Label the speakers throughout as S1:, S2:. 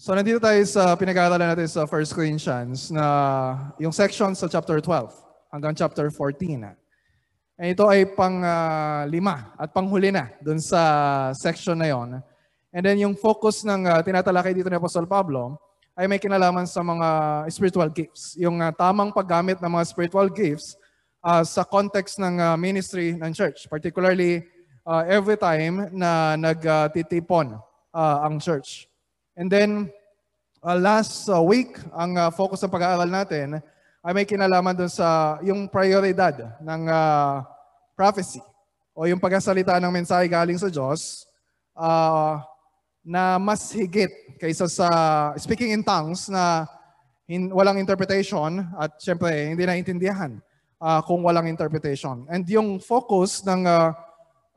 S1: So nandito tayo sa pinag-aaralan natin sa 1 Corinthians na yung section sa chapter 12 hanggang chapter 14. And ito ay pang uh, lima at panghuli na dun sa section na yon. And then yung focus ng uh, tinatalakay dito ni Apostol Pablo ay may kinalaman sa mga spiritual gifts. Yung uh, tamang paggamit ng mga spiritual gifts uh, sa context ng uh, ministry ng church. Particularly uh, every time na nagtitipon uh, ang church. And then, uh, last uh, week, ang uh, focus ng pag-aaral natin ay may kinalaman doon sa yung prioridad ng uh, prophecy o yung pagkasalita ng mensahe galing sa Diyos uh, na mas higit kaysa sa speaking in tongues na in, walang interpretation at syempre hindi naintindihan uh, kung walang interpretation. And yung focus ng uh,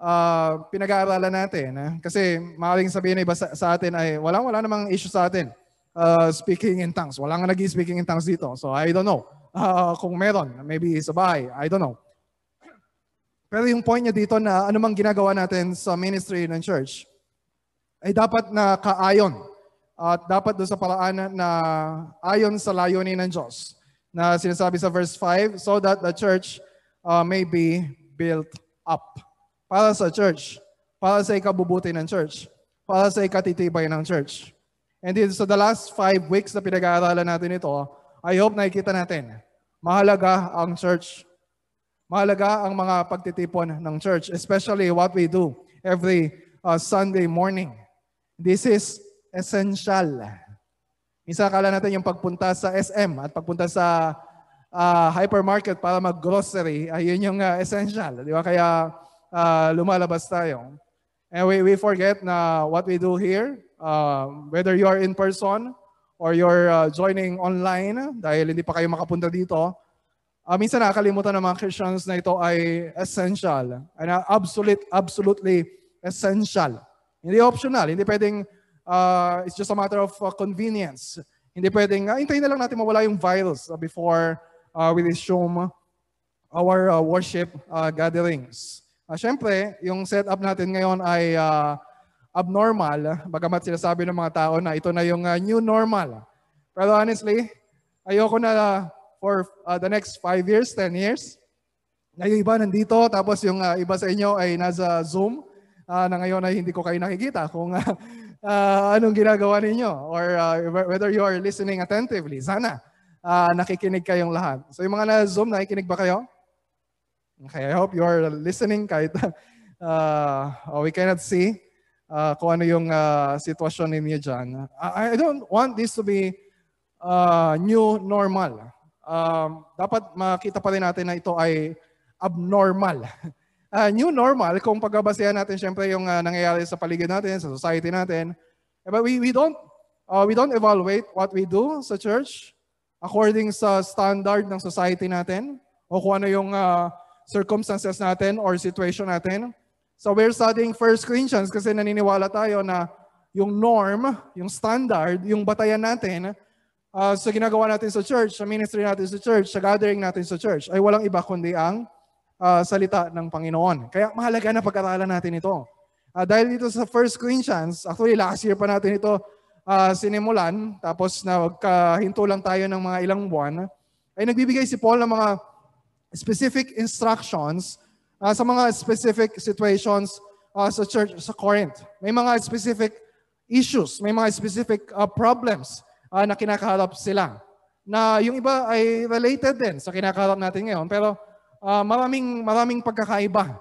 S1: uh, pinag-aaralan natin. Eh? Kasi maaaring sabihin na iba sa, sa atin ay walang wala namang issue sa atin uh, speaking in tongues. Wala nga nag speaking in tongues dito. So I don't know uh, kung meron. Maybe sa bahay. I don't know. Pero yung point niya dito na anumang ginagawa natin sa ministry ng church ay dapat na kaayon at dapat doon sa paraan na ayon sa layunin ng Diyos na sinasabi sa verse 5 so that the church uh, may be built up para sa church, para sa ikabubuti ng church, para sa ikatitibay ng church. And then, so the last five weeks na pinag-aaralan natin ito, I hope nakikita natin, mahalaga ang church. Mahalaga ang mga pagtitipon ng church, especially what we do every uh, Sunday morning. This is essential. Minsan akala natin yung pagpunta sa SM at pagpunta sa uh, hypermarket para mag-grocery, ayun yung uh, essential. Di ba? Kaya uh, lumalabas tayo. And we, we forget na what we do here, uh, whether you are in person or you're uh, joining online dahil hindi pa kayo makapunta dito, uh, minsan nakakalimutan ng mga Christians na ito ay essential. And uh, absolute, absolutely essential. Hindi optional. Hindi pwedeng uh, it's just a matter of uh, convenience. Hindi pwedeng, uh, hintayin na lang natin mawala yung virus before uh, we resume our uh, worship uh, gatherings. Uh, Siyempre, yung setup natin ngayon ay uh, abnormal, bagamat sinasabi ng mga tao na ito na yung uh, new normal. Pero honestly, ayoko na uh, for uh, the next 5 years, 10 years, na yung iba nandito, tapos yung uh, iba sa inyo ay nasa Zoom, uh, na ngayon ay hindi ko kayo nakikita kung uh, uh, anong ginagawa ninyo or uh, whether you are listening attentively. Sana uh, nakikinig kayong lahat. So yung mga na Zoom, nakikinig ba kayo? Okay, I hope you are listening kahit uh, we cannot see uh, kung ano yung uh, sitwasyon ninyo dyan. I, I don't want this to be uh, new normal. Um, dapat makita pa rin natin na ito ay abnormal. Uh, new normal, kung pagbabasehan natin syempre yung uh, nangyayari sa paligid natin, sa society natin. But we, we don't uh, we don't evaluate what we do sa church according sa standard ng society natin o kung ano yung uh, circumstances natin or situation natin. So we're studying 1 Corinthians kasi naniniwala tayo na yung norm, yung standard, yung batayan natin uh, sa ginagawa natin sa church, sa ministry natin sa church, sa gathering natin sa church, ay walang iba kundi ang uh, salita ng Panginoon. Kaya mahalaga na pag-aralan natin ito. Uh, dahil dito sa 1 Corinthians, actually last year pa natin ito uh, sinimulan, tapos na magkahinto lang tayo ng mga ilang buwan, ay nagbibigay si Paul ng mga specific instructions uh, sa mga specific situations uh, sa church sa Corinth. May mga specific issues, may mga specific uh, problems uh, na kinakaharap sila. Na yung iba ay related din sa kinakaharap natin ngayon, pero uh, maraming maraming pagkakaiba.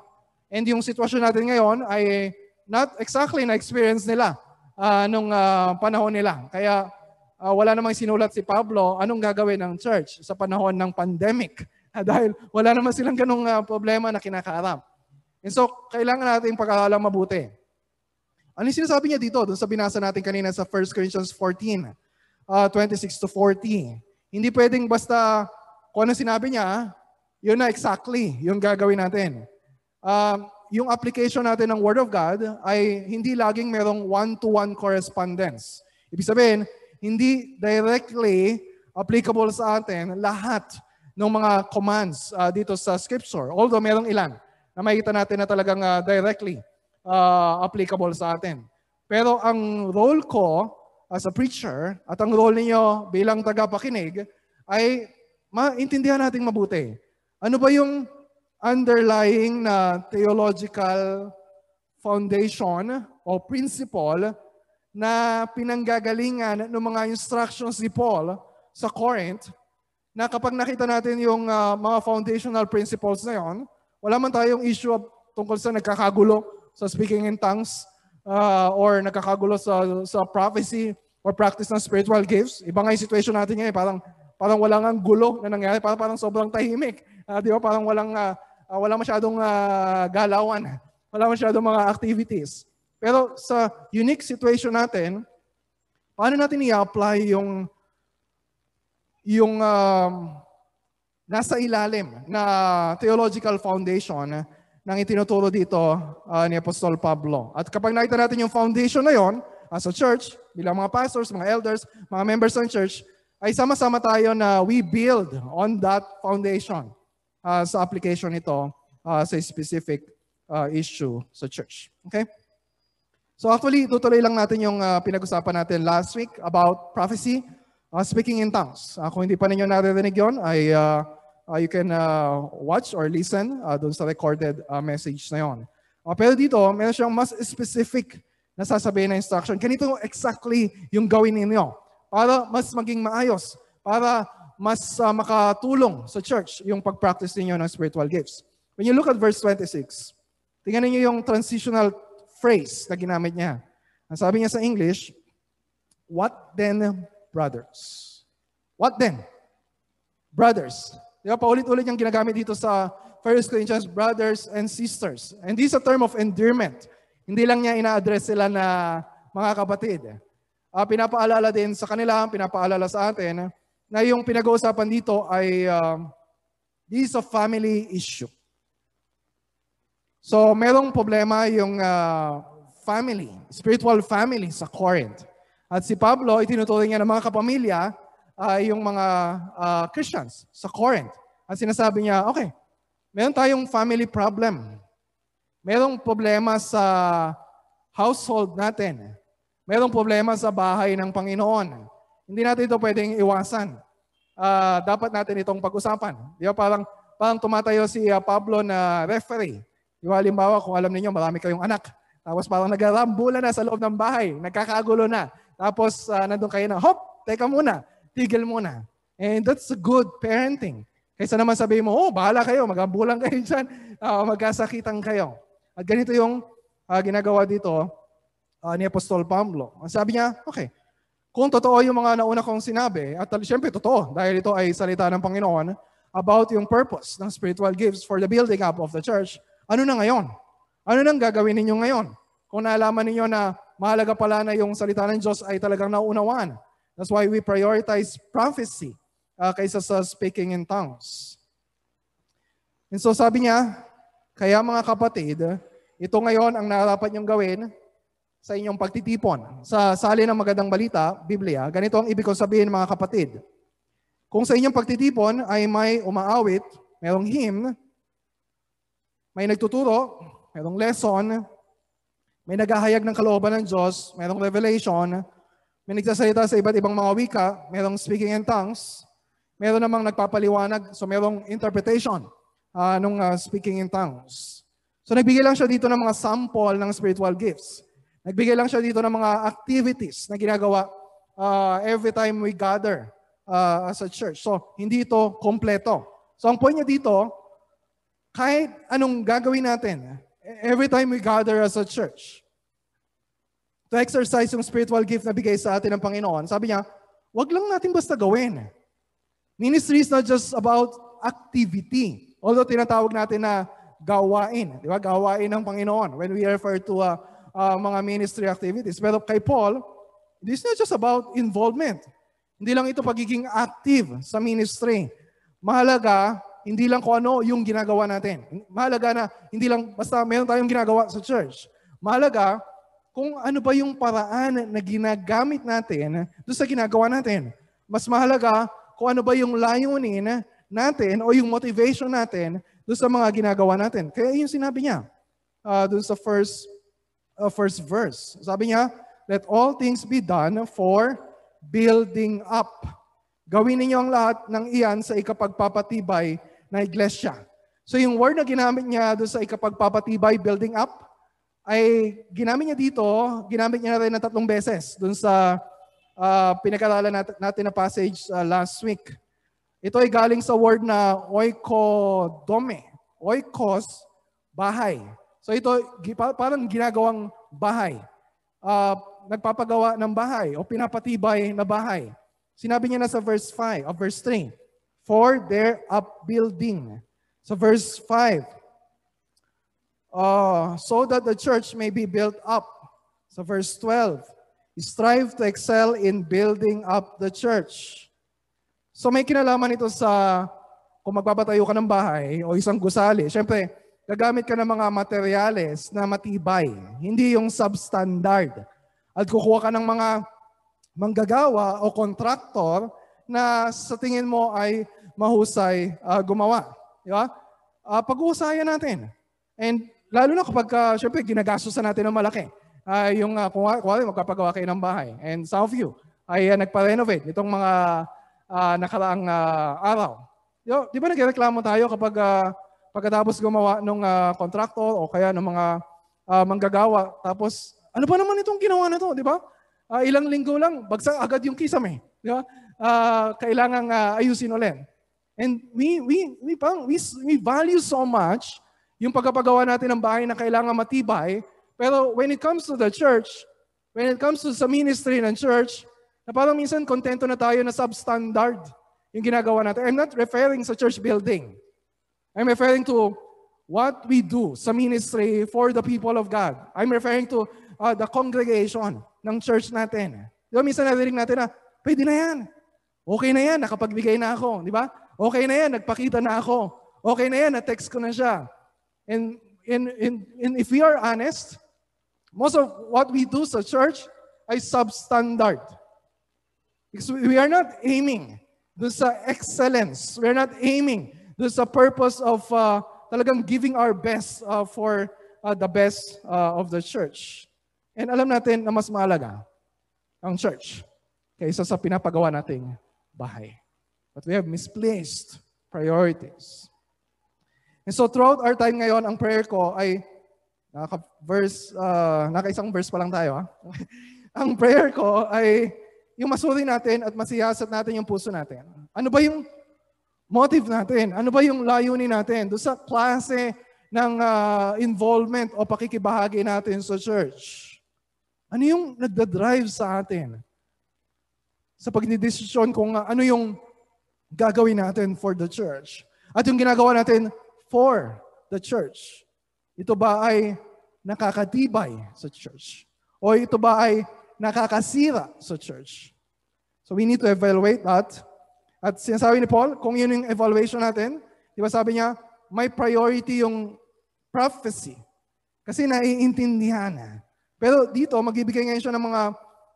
S1: And yung sitwasyon natin ngayon ay not exactly na experience nila uh, nung uh, panahon nila. Kaya uh, wala namang sinulat si Pablo anong gagawin ng church sa panahon ng pandemic dahil wala naman silang ganong uh, problema na kinakaharap. And so, kailangan natin pag-aaralan mabuti. Ano yung sinasabi niya dito? Doon sa binasa natin kanina sa 1 Corinthians 14, uh, 26 to 40. Hindi pwedeng basta kung ano sinabi niya, yun na exactly yung gagawin natin. Uh, yung application natin ng Word of God ay hindi laging merong one-to-one correspondence. Ibig sabihin, hindi directly applicable sa atin lahat ng mga commands uh, dito sa scripture. Although merong ilan na makita natin na talagang uh, directly uh, applicable sa atin. Pero ang role ko as a preacher at ang role ninyo bilang tagapakinig ay maintindihan nating mabuti. Ano ba yung underlying na theological foundation o principle na pinanggagalingan ng mga instructions ni Paul sa Corinth na kapag nakita natin yung uh, mga foundational principles na yon, wala man tayong issue tungkol sa nagkakagulo sa speaking in tongues uh, or nagkakagulo sa, sa prophecy or practice ng spiritual gifts. Iba nga yung situation natin ngayon, parang, parang walang ang gulo na nangyari, parang, parang sobrang tahimik. Uh, di ba? Parang walang, uh, uh, wala masyadong uh, galawan, wala masyadong mga activities. Pero sa unique situation natin, paano natin i-apply yung yung um, nasa ilalim na theological foundation ng itinuturo dito uh, ni Apostol Pablo. At kapag nakita natin yung foundation na yon as a church, bilang mga pastors, mga elders, mga members ng church, ay sama-sama tayo na we build on that foundation uh, sa application nito uh, sa specific uh, issue sa church. Okay? So actually, tutuloy lang natin yung uh, pinag-usapan natin last week about prophecy, uh, speaking in tongues. Uh, kung hindi pa ninyo naririnig yon, ay uh, uh, you can uh, watch or listen uh, doon sa recorded uh, message na yon. Uh, pero dito, meron siyang mas specific na sasabihin na instruction. Ganito exactly yung gawin ninyo para mas maging maayos, para mas uh, makatulong sa church yung pag-practice ninyo ng spiritual gifts. When you look at verse 26, tingnan niyo yung transitional phrase na ginamit niya. Ang sabi niya sa English, What then, brothers? What then? Brothers. Di ba, paulit-ulit yung ginagamit dito sa 1 Corinthians, brothers and sisters. And this is a term of endearment. Hindi lang niya ina-address sila na mga kapatid. Uh, pinapaalala din sa kanila, pinapaalala sa atin, na yung pinag-uusapan dito ay uh, this is a family issue. So, merong problema yung uh, family, spiritual family sa Corinth. At si Pablo, itinuturing niya ng mga kapamilya, uh, yung mga uh, Christians sa Corinth. At sinasabi niya, okay, meron tayong family problem. Merong problema sa household natin. Merong problema sa bahay ng Panginoon. Hindi natin ito pwedeng iwasan. Uh, dapat natin itong pag-usapan. Di ba? Parang, parang tumatayo si uh, Pablo na referee yung halimbawa, kung alam niyo marami kayong anak. Tapos parang nagrambulan na sa loob ng bahay, nagkakagulo na. Tapos uh, nandun kayo na, hop, teka muna, tigil muna. And that's good parenting. Kaysa naman sabihin mo, oh, bahala kayo, magambulan kayo dyan, uh, magkasakitan kayo. At ganito yung uh, ginagawa dito uh, ni Apostol Pablo. Sabi niya, okay, kung totoo yung mga nauna kong sinabi, at siyempre totoo, dahil ito ay salita ng Panginoon, about yung purpose ng spiritual gifts for the building up of the church, ano na ngayon? Ano nang gagawin ninyo ngayon? Kung naalaman ninyo na mahalaga pala na yung salita ng Diyos ay talagang nauunawaan. That's why we prioritize prophecy uh, kaysa sa speaking in tongues. And so sabi niya, kaya mga kapatid, ito ngayon ang narapat niyong gawin sa inyong pagtitipon. Sa sali ng magandang balita, Biblia, ganito ang ibig kong sabihin mga kapatid. Kung sa inyong pagtitipon ay may umaawit, mayroong hymn, may nagtuturo, mayroong lesson, may naghahayag ng kalooban ng Diyos, mayroong revelation, may nagsasalita sa iba't ibang mga wika, mayroong speaking in tongues, mayroon namang nagpapaliwanag, so mayroong interpretation uh, nung uh, speaking in tongues. So nagbigay lang siya dito ng mga sample ng spiritual gifts. Nagbigay lang siya dito ng mga activities na ginagawa uh, every time we gather uh, as a church. So hindi ito kompleto. So ang point niya dito, kahit anong gagawin natin, every time we gather as a church, to exercise yung spiritual gift na bigay sa atin ng Panginoon, sabi niya, wag lang natin basta gawin. Ministry is not just about activity. Although tinatawag natin na gawain, di ba? Gawain ng Panginoon when we refer to uh, uh, mga ministry activities. Pero kay Paul, this is not just about involvement. Hindi lang ito pagiging active sa ministry. Mahalaga, hindi lang kung ano yung ginagawa natin. Mahalaga na hindi lang basta meron tayong ginagawa sa church. Mahalaga kung ano ba yung paraan na ginagamit natin doon sa ginagawa natin. Mas mahalaga kung ano ba yung layunin natin o yung motivation natin doon sa mga ginagawa natin. Kaya yung sinabi niya uh, doon sa first, uh, first verse. Sabi niya, let all things be done for building up. Gawin ninyo ang lahat ng iyan sa ikapagpapatibay na iglesia. So yung word na ginamit niya doon sa ikapagpapatibay, building up, ay ginamit niya dito, ginamit niya na rin na tatlong beses doon sa uh, pinag-aralan natin, na passage uh, last week. Ito ay galing sa word na oikodome. Oikos, bahay. So ito, parang ginagawang bahay. Uh, nagpapagawa ng bahay o pinapatibay na bahay. Sinabi niya na sa verse 5 of verse 3, for their upbuilding. Sa verse 5, uh, so that the church may be built up. Sa verse 12, strive to excel in building up the church. So may kinalaman ito sa kung magpapatayo ka ng bahay o isang gusali. Siyempre, gagamit ka ng mga materyales na matibay, hindi yung substandard. At kukuha ka ng mga manggagawa o kontraktor na sa tingin mo ay mahusay uh, gumawa. Di ba? Uh, pag-uusayan natin. And lalo na kapag, uh, syempre, ginagastosan natin ng malaki. Uh, yung, uh, kung, kung magpapagawa kayo ng bahay. And some of you ay uh, nagpa-renovate itong mga uh, nakaraang uh, araw. Yo, di ba nagreklamo tayo kapag uh, pagkatapos gumawa ng uh, contractor o kaya ng mga uh, manggagawa, tapos ano pa naman itong ginawa na to, di ba? Uh, ilang linggo lang, bagsak agad yung kisame. Di ba? Uh, kailangan uh, ayusin ulit. And we, we, we, pang, we, we value so much yung pagkapagawa natin ng bahay na kailangan matibay, pero when it comes to the church, when it comes to sa ministry ng church, na parang minsan kontento na tayo na substandard yung ginagawa natin. I'm not referring sa church building. I'm referring to what we do sa ministry for the people of God. I'm referring to uh, the congregation ng church natin. Di ba minsan narinig natin na, pwede na yan. Okay na yan, nakapagbigay na ako. Di ba? Okay na yan, nagpakita na ako. Okay na yan, na-text ko na siya. And, and, and, and if we are honest, most of what we do sa church ay substandard. Because we are not aiming do sa excellence. We are not aiming do sa purpose of uh, talagang giving our best uh, for uh, the best uh, of the church. And alam natin na mas mahalaga ang church kaysa sa pinapagawa nating bahay. But we have misplaced priorities. And so throughout our time ngayon, ang prayer ko ay naka-verse, uh, naka-isang verse pa lang tayo. Ha? ang prayer ko ay yung masuri natin at masiyasat natin yung puso natin. Ano ba yung motive natin? Ano ba yung layunin natin? Doon sa klase ng uh, involvement o pakikibahagi natin sa church. Ano yung nagda-drive sa atin? Sa pagdidesisyon kung ano yung gagawin natin for the church. At yung ginagawa natin for the church. Ito ba ay nakakatibay sa church? O ito ba ay nakakasira sa church. So we need to evaluate that. At sinasabi ni Paul, kung yun yung evaluation natin, di ba sabi niya, may priority yung prophecy. Kasi naiintindihan na. Pero dito, magbibigay ngayon siya ng mga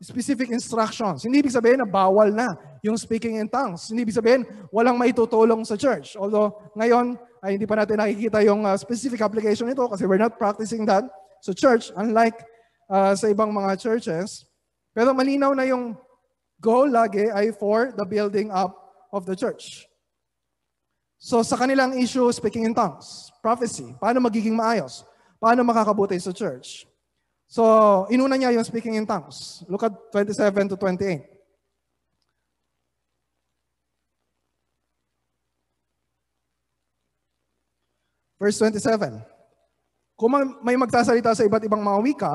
S1: specific instructions. Hindi ibig sabihin na bawal na yung speaking in tongues. Hindi ibig sabihin walang maitutulong sa church. Although ngayon ay hindi pa natin nakikita yung uh, specific application nito kasi we're not practicing that sa church unlike uh, sa ibang mga churches. Pero malinaw na yung goal lagi ay for the building up of the church. So sa kanilang issue, speaking in tongues, prophecy, paano magiging maayos? Paano makakabuti sa church? So, inuna niya yung speaking in tongues. Look at 27 to 28. Verse 27. Kung may magsasalita sa iba't ibang mga wika,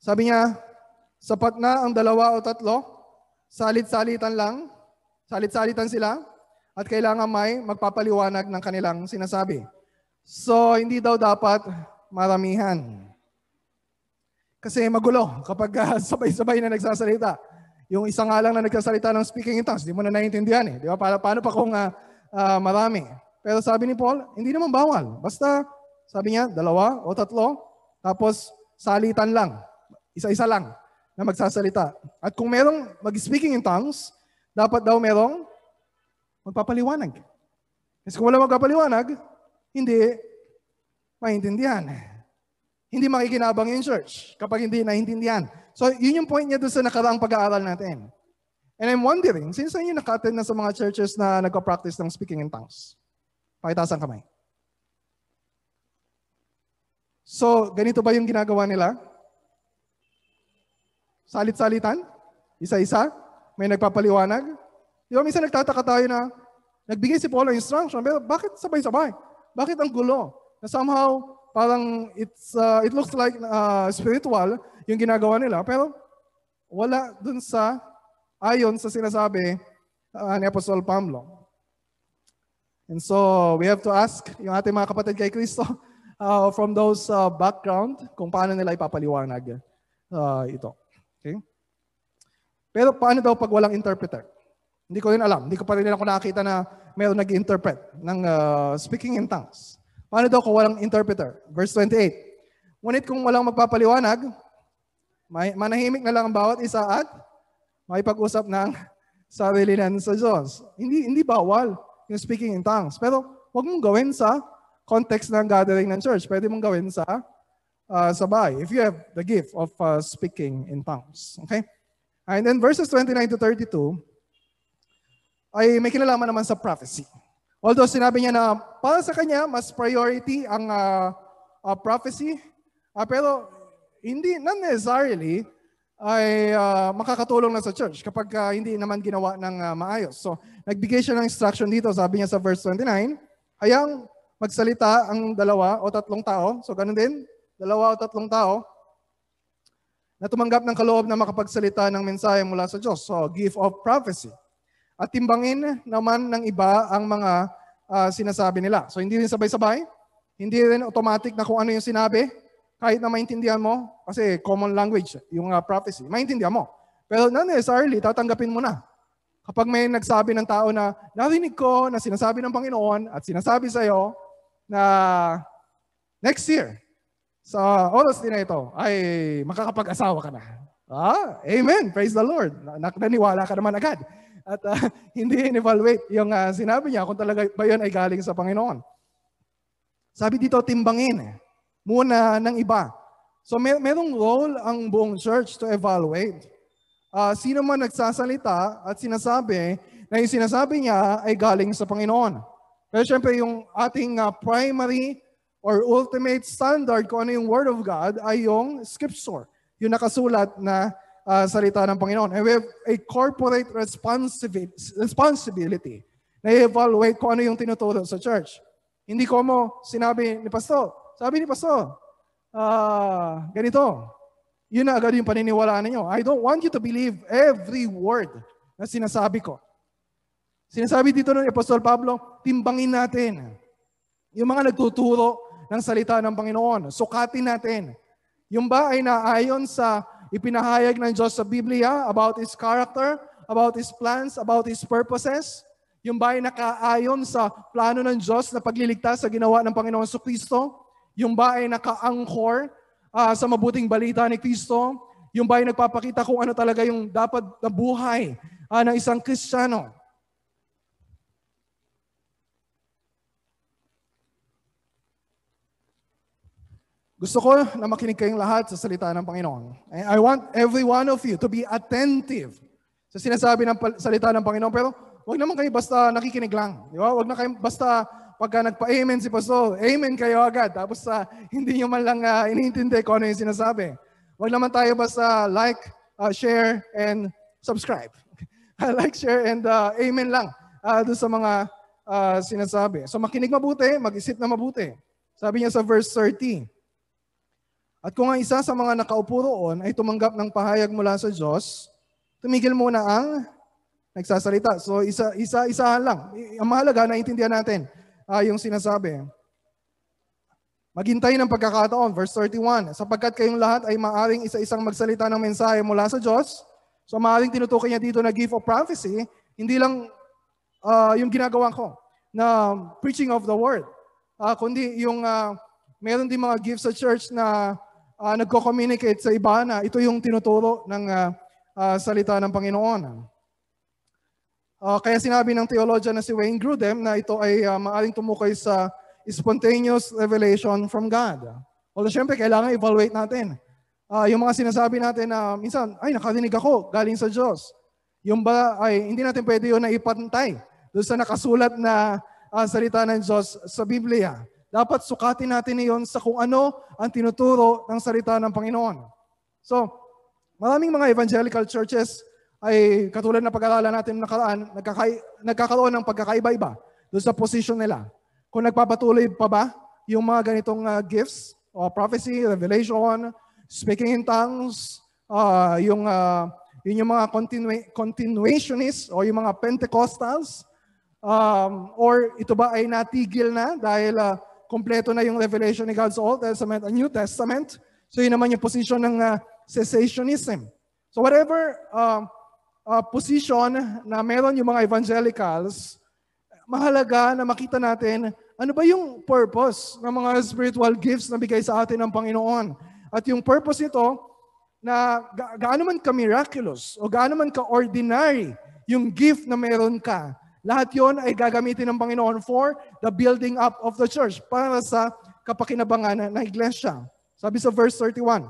S1: sabi niya, sapat na ang dalawa o tatlo, salit-salitan lang, salit-salitan sila, at kailangan may magpapaliwanag ng kanilang sinasabi. So, hindi daw dapat maramihan. Kasi magulo kapag uh, sabay-sabay na nagsasalita. Yung isa nga lang na nagsasalita ng speaking in tongues, di mo na naiintindihan eh. Di ba? Para, paano pa kung uh, uh, marami? Pero sabi ni Paul, hindi naman bawal. Basta, sabi niya, dalawa o tatlo, tapos salitan lang. Isa-isa lang na magsasalita. At kung merong mag-speaking in tongues, dapat daw merong magpapaliwanag. Kasi kung wala magpapaliwanag, hindi maintindihan. Hindi makikinabang yung church kapag hindi naintindihan. So, yun yung point niya doon sa nakaraang pag-aaral natin. And I'm wondering, since saan yung naka na sa mga churches na nagpa-practice ng speaking in tongues? Pakitaas ang kamay. So, ganito ba yung ginagawa nila? Salit-salitan? Isa-isa? May nagpapaliwanag? Di ba minsan nagtataka tayo na nagbigay si Paul ng instruction, pero bakit sabay-sabay? Bakit ang gulo? Na somehow, parang it's, uh, it looks like uh, spiritual yung ginagawa nila, pero wala dun sa, ayon sa sinasabi uh, ni Apostol Pablo. And so, we have to ask yung ating mga kapatid kay Kristo uh, from those uh, background kung paano nila ipapaliwanag uh, ito. Okay? Pero paano daw pag walang interpreter? Hindi ko rin alam. Hindi ko pa rin ako nakakita na mayroon nag-interpret ng uh, speaking in tongues. Paano daw kung walang interpreter? Verse 28. Ngunit kung walang magpapaliwanag, may, manahimik na lang ang bawat isa at makipag-usap ng sarilinan sa Diyos. Hindi, hindi bawal yung speaking in tongues. Pero huwag mong gawin sa context ng gathering ng church. Pwede mong gawin sa uh, sa bahay if you have the gift of uh, speaking in tongues. Okay? And then verses 29 to 32 ay may kinalaman naman sa prophecy. Although sinabi niya na para sa kanya, mas priority ang uh, uh, prophecy, uh, pero hindi, not necessarily, ay uh, makakatulong na sa church kapag uh, hindi naman ginawa ng uh, maayos. So, nagbigay siya ng instruction dito, sabi niya sa verse 29, hayang magsalita ang dalawa o tatlong tao. So, ganun din, dalawa o tatlong tao na tumanggap ng kaloob na makapagsalita ng mensahe mula sa Diyos. So, gift of prophecy at timbangin naman ng iba ang mga uh, sinasabi nila. So hindi rin sabay-sabay, hindi rin automatic na kung ano yung sinabi, kahit na maintindihan mo, kasi common language, yung uh, prophecy, maintindihan mo. Pero not necessarily, tatanggapin mo na. Kapag may nagsabi ng tao na narinig ko na sinasabi ng Panginoon at sinasabi sa iyo na next year, sa oras din na ito, ay makakapag-asawa ka na. Ah, amen. Praise the Lord. Naniwala ka naman agad at uh, hindi in-evaluate yung uh, sinabi niya kung talaga ba yun ay galing sa Panginoon. Sabi dito, timbangin muna ng iba. So may, merong role ang buong church to evaluate. Uh, sino man nagsasalita at sinasabi na yung sinasabi niya ay galing sa Panginoon. Pero syempre yung ating uh, primary or ultimate standard kung ano yung Word of God ay yung Scripture. Yung nakasulat na uh, salita ng Panginoon. And we have a corporate responsibility na i-evaluate kung ano yung tinuturo sa church. Hindi ko mo sinabi ni Pastor. Sabi ni Pastor, uh, ganito, yun na agad yung paniniwalaan ninyo. I don't want you to believe every word na sinasabi ko. Sinasabi dito ng Apostol Pablo, timbangin natin. Yung mga nagtuturo ng salita ng Panginoon, sukatin natin. Yung ba ay naayon sa ipinahayag ng Diyos sa Biblia about His character, about His plans, about His purposes. Yung ba ay nakaayon sa plano ng Diyos na pagliligtas sa ginawa ng Panginoon sa Kristo? Yung ba ay naka-anchor uh, sa mabuting balita ni Kristo? Yung ba ay nagpapakita kung ano talaga yung dapat na buhay uh, ng isang Kristiyano? Gusto ko na makinig kayong lahat sa salita ng Panginoon. I want every one of you to be attentive sa sinasabi ng salita ng Panginoon. Pero wag naman kayo basta nakikinig lang. Di ba? Wag na kayo basta pagka nagpa-amen si Pastor, amen kayo agad. Tapos uh, hindi nyo man lang uh, iniintindi kung ano yung sinasabi. Wag naman tayo basta like, uh, share, and subscribe. like, share, and uh, amen lang uh, doon sa mga uh, sinasabi. So makinig mabuti, mag-isip na mabuti. Sabi niya sa verse 30, at kung ang isa sa mga nakaupo roon ay tumanggap ng pahayag mula sa Diyos, tumigil muna ang nagsasalita. So isa isa isahan lang. Ang mahalaga na intindihan natin uh, yung sinasabi. Maghintay ng pagkakataon, verse 31, sapagkat kayong lahat ay maaring isa-isang magsalita ng mensahe mula sa Diyos. So maaring tinutukoy niya dito na gift of prophecy, hindi lang uh, yung ginagawa ko na preaching of the word, uh, kundi yung uh, meron din mga gifts sa church na uh, nagko-communicate sa iba na ito yung tinuturo ng uh, uh, salita ng Panginoon. Uh, kaya sinabi ng theologian na si Wayne Grudem na ito ay uh, maaring tumukoy sa spontaneous revelation from God. Although syempre, kailangan evaluate natin. Uh, yung mga sinasabi natin na minsan, ay, nakarinig ako, galing sa Diyos. Yung ba, ay, hindi natin pwede yun na ipantay doon sa nakasulat na uh, salita ng Diyos sa Biblia. Dapat sukatin natin iyon sa kung ano ang tinuturo ng salita ng Panginoon. So, maraming mga evangelical churches ay katulad na pag-aralan natin nakaraan, nagkaka- nagkakaroon ng pagkakaiba-iba doon sa position nila. Kung nagpapatuloy pa ba yung mga ganitong uh, gifts, uh, prophecy, revelation, speaking in tongues, uh, yung, uh, yun yung mga continu- continuationists o yung mga Pentecostals, um, or ito ba ay natigil na dahil uh, kompleto na yung revelation ni God's Old Testament and New Testament. So yun naman yung position ng uh, cessationism. So whatever uh, uh, position na meron yung mga evangelicals, mahalaga na makita natin ano ba yung purpose ng mga spiritual gifts na bigay sa atin ng Panginoon. At yung purpose nito, na ga- gaano man ka-miraculous o gaano man ka-ordinary yung gift na meron ka, lahat yon ay gagamitin ng Panginoon for the building up of the church para sa kapakinabangan ng iglesia. Sabi sa verse 31,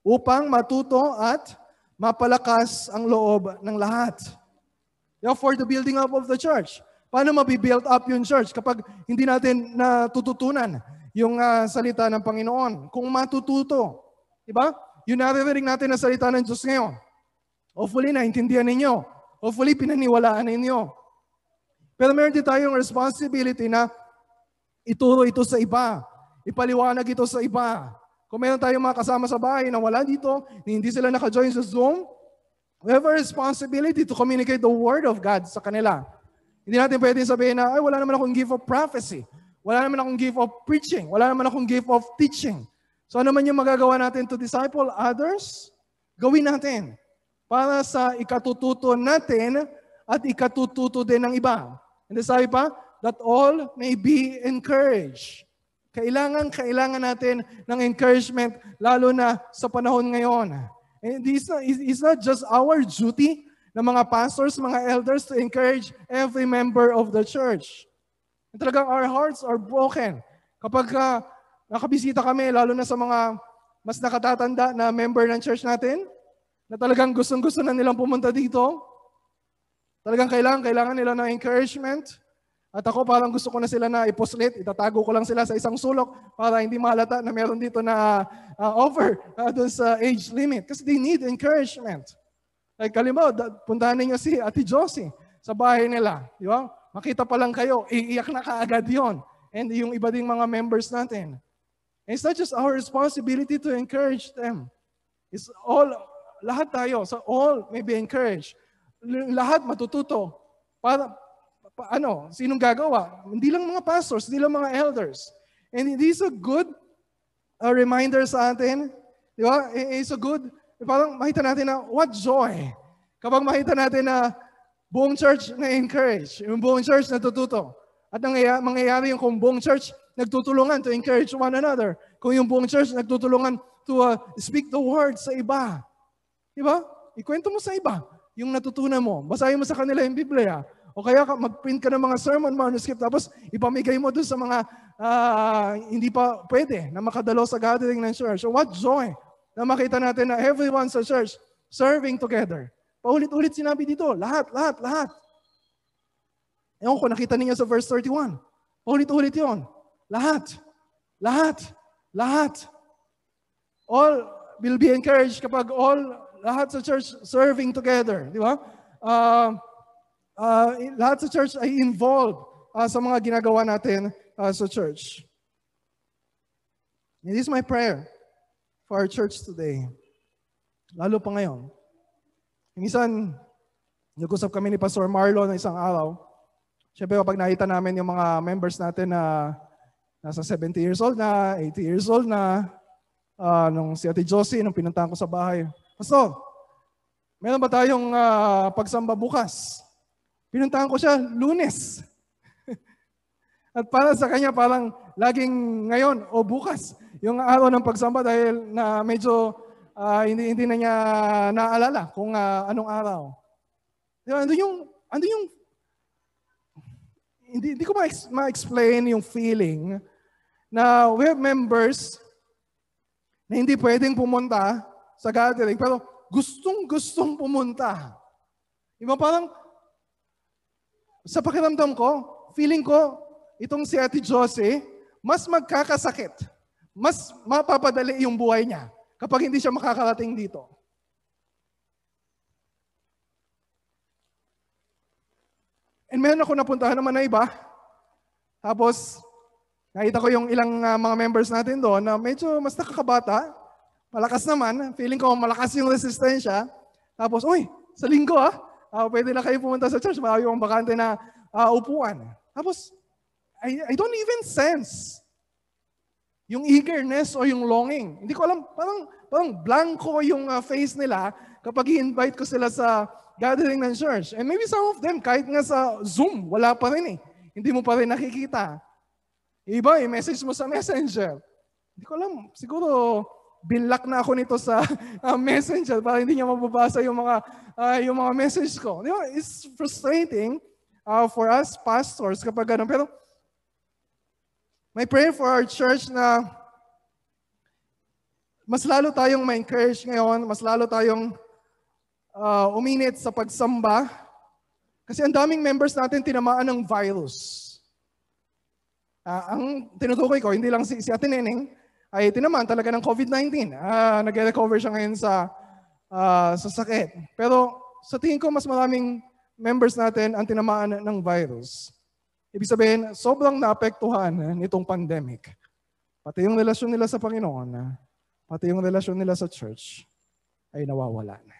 S1: upang matuto at mapalakas ang loob ng lahat. Yeah, for the building up of the church. Paano mabibuild up yung church kapag hindi natin natututunan yung uh, salita ng Panginoon? Kung matututo, di ba? Yung naririnig natin na salita ng Diyos ngayon. Hopefully, naintindihan ninyo. Hopefully, pinaniwalaan ninyo. Pero meron din tayong responsibility na ituro ito sa iba. Ipaliwanag ito sa iba. Kung meron tayong mga kasama sa bahay na wala dito, hindi sila naka-join sa Zoom, we have a responsibility to communicate the Word of God sa kanila. Hindi natin pwedeng sabihin na, ay, wala naman akong gift of prophecy. Wala naman akong gift of preaching. Wala naman akong gift of teaching. So ano man yung magagawa natin to disciple others, gawin natin para sa ikatututo natin at ikatututo din ng iba. And sabi pa, that all may be encouraged. Kailangan, kailangan natin ng encouragement, lalo na sa panahon ngayon. And it's not, it's not just our duty, ng mga pastors, mga elders to encourage every member of the church. And talagang our hearts are broken. Kapag uh, nakabisita kami, lalo na sa mga mas nakatatanda na member ng church natin, na talagang gustong-gusto na nilang pumunta dito, talagang kailangan, kailangan nila ng encouragement. At ako parang gusto ko na sila na ipuslit, itatago ko lang sila sa isang sulok para hindi mahalata na meron dito na uh, over uh, dun sa age limit. Kasi they need encouragement. Like kalimbawa, puntahan ninyo si Ate Josie sa bahay nila. Di ba? Makita pa lang kayo, iiyak na kaagad yon. And yung iba ding mga members natin. And it's not just our responsibility to encourage them. It's all, lahat tayo, so all may be encouraged. Lahat matututo. Para, pa, ano, sinong gagawa? Hindi lang mga pastors, hindi lang mga elders. And it is a good uh, reminder sa atin. Di ba? It's a good parang makita natin na what joy. Kapag makita natin na buong church na encourage, yung buong church natututo. At nangyayari, mangyayari yung kung buong church nagtutulungan to encourage one another. Kung yung buong church nagtutulungan to uh, speak the word sa iba. Diba? Ikwento mo sa iba yung natutunan mo. Basahin mo sa kanila yung Biblia. O kaya mag-print ka ng mga sermon manuscript tapos ipamigay mo dun sa mga uh, hindi pa pwede na makadalo sa gathering ng church. So what joy na makita natin na everyone sa church serving together. Paulit-ulit sinabi dito, lahat, lahat, lahat. Ewan ko, nakita niyo sa verse 31. Paulit-ulit yon. Lahat, lahat, lahat. All will be encouraged kapag all, lahat sa church serving together. Di ba? Uh, uh, lahat sa church ay involved uh, sa mga ginagawa natin uh, sa church. It is my prayer for our church today. Lalo pa ngayon. Minsan, nag-usap kami ni Pastor Marlon na isang araw. Siyempre, kapag nakita namin yung mga members natin na nasa 70 years old na, 80 years old na, uh, nung si Ate Josie, nung pinuntahan ko sa bahay, Pastor, meron ba tayong uh, pagsamba bukas? Pinuntahan ko siya lunes. At para sa kanya, parang laging ngayon o bukas yung araw ng pagsamba dahil na medyo uh, hindi, hindi na niya naalala kung uh, anong araw. Diba, ando yung, ando yung, hindi, hindi ko ma-explain yung feeling na we have members na hindi pwedeng pumunta sa gathering, pero gustong-gustong pumunta. Iba parang, sa pakiramdam ko, feeling ko, itong si Ate Josie, mas magkakasakit. Mas mapapadali yung buhay niya kapag hindi siya makakarating dito. And meron ako napuntahan naman na iba. Tapos, nakita ko yung ilang uh, mga members natin doon na medyo mas nakakabata. Malakas naman. Feeling ko malakas yung resistensya. Tapos, uy, sa linggo ah, uh, pwede na kayo pumunta sa church. Marami yung bakante na uh, upuan. Tapos, I, I don't even sense yung eagerness o yung longing. Hindi ko alam, parang, parang blanco yung uh, face nila kapag i-invite ko sila sa gathering ng church. And maybe some of them, kahit nga sa Zoom, wala pa rin eh. Hindi mo pa rin nakikita. Iba, i-message mo sa messenger. Hindi ko alam, siguro binlock na ako nito sa uh, messenger para hindi niya mababasa yung mga uh, yung mga message ko. You know, it's frustrating uh, for us pastors kapag ganun. Pero may prayer for our church na mas lalo tayong ma-encourage ngayon, mas lalo tayong uh, uminit sa pagsamba kasi ang daming members natin tinamaan ng virus. Uh, ang tinutukoy ko, hindi lang si, si Ate Neneng, ay tinamaan talaga ng COVID-19. Uh, Nag-recover siya ngayon sa, uh, sa sakit. Pero sa tingin ko, mas maraming members natin ang tinamaan ng virus. Ibig sabihin, sobrang naapektuhan nitong pandemic. Pati yung relasyon nila sa Panginoon, pati yung relasyon nila sa church, ay nawawala na.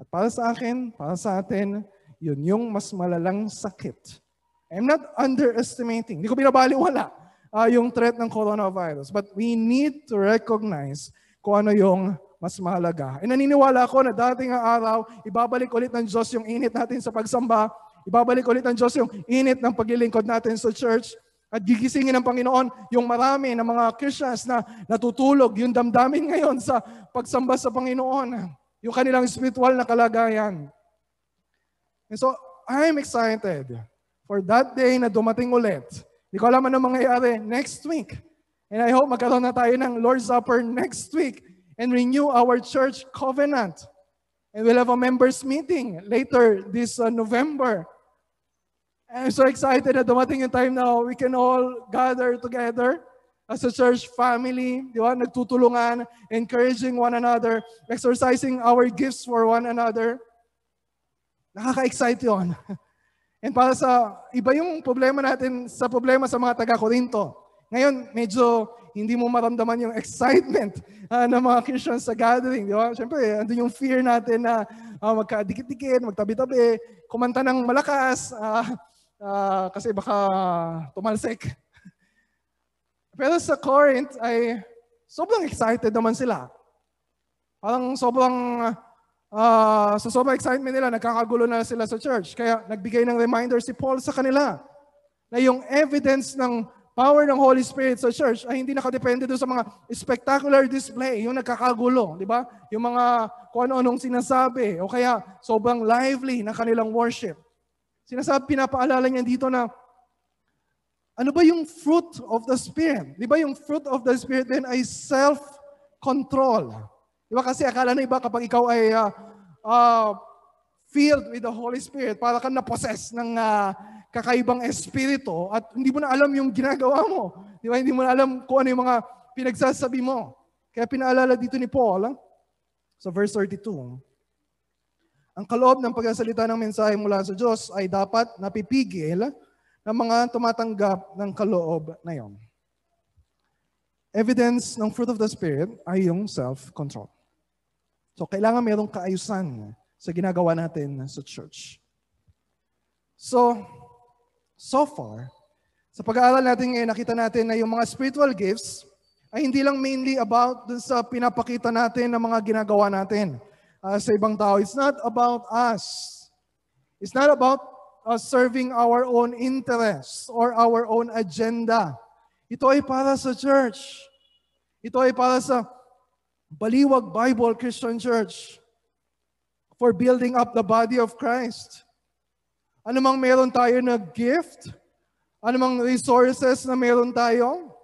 S1: At para sa akin, para sa atin, yun yung mas malalang sakit. I'm not underestimating. Hindi ko binabaliwala uh, yung threat ng coronavirus. But we need to recognize kung ano yung mas mahalaga. E naniniwala ako na dating ang araw, ibabalik ulit ng Diyos yung init natin sa pagsamba, ibabalik ulit ng Diyos yung init ng paglilingkod natin sa church, at gigisingin ng Panginoon yung marami ng mga Christians na natutulog, yung damdamin ngayon sa pagsamba sa Panginoon yung kanilang spiritual na kalagayan. And so, I'm excited for that day na dumating ulit. Hindi ko alam ano mangyayari next week. And I hope magkaroon na tayo ng Lord's Supper next week and renew our church covenant. And we'll have a members meeting later this uh, November. I'm so excited na dumating yung time now we can all gather together as a church family, di ba? Nagtutulungan, encouraging one another, exercising our gifts for one another. Nakaka-excite yun. And para sa iba yung problema natin sa problema sa mga taga-Korinto. Ngayon, medyo hindi mo maramdaman yung excitement uh, ng mga Christians sa gathering. Di ba? Siyempre, andun yung fear natin na uh, magkadikit-dikit, magtabi-tabi, kumanta ng malakas, uh, uh, kasi baka tumalsik. Pero sa Corinth ay sobrang excited naman sila. Parang sobrang, uh, sa sobrang excitement nila, nagkakagulo na sila sa church. Kaya nagbigay ng reminder si Paul sa kanila na yung evidence ng power ng Holy Spirit sa church ay hindi nakadepende doon sa mga spectacular display, yung nagkakagulo, di ba? Yung mga kung ano-anong sinasabi, o kaya sobrang lively na kanilang worship. Sinasabi, pinapaalala niya dito na ano ba yung fruit of the Spirit? Di ba yung fruit of the Spirit din ay self-control? Di ba kasi akala na iba kapag ikaw ay uh, uh, filled with the Holy Spirit, para kang na-possess ng uh, kakaibang espiritu at hindi mo na alam yung ginagawa mo. Di ba? Hindi mo na alam kung ano yung mga pinagsasabi mo. Kaya pinaalala dito ni Paul sa verse 32, ang kaloob ng pagsasalita ng mensahe mula sa Diyos ay dapat napipigil ng mga tumatanggap ng kaloob na yon. Evidence ng fruit of the Spirit ay yung self-control. So, kailangan mayroong kaayusan sa ginagawa natin sa church. So, so far, sa pag-aaral natin ngayon, nakita natin na yung mga spiritual gifts ay hindi lang mainly about dun sa pinapakita natin ng mga ginagawa natin uh, sa ibang tao. It's not about us. It's not about uh, serving our own interests or our own agenda. Ito ay para sa church. Ito ay para sa Baliwag Bible Christian Church for building up the body of Christ. Ano mang meron tayo na gift, ano mang resources na meron tayo,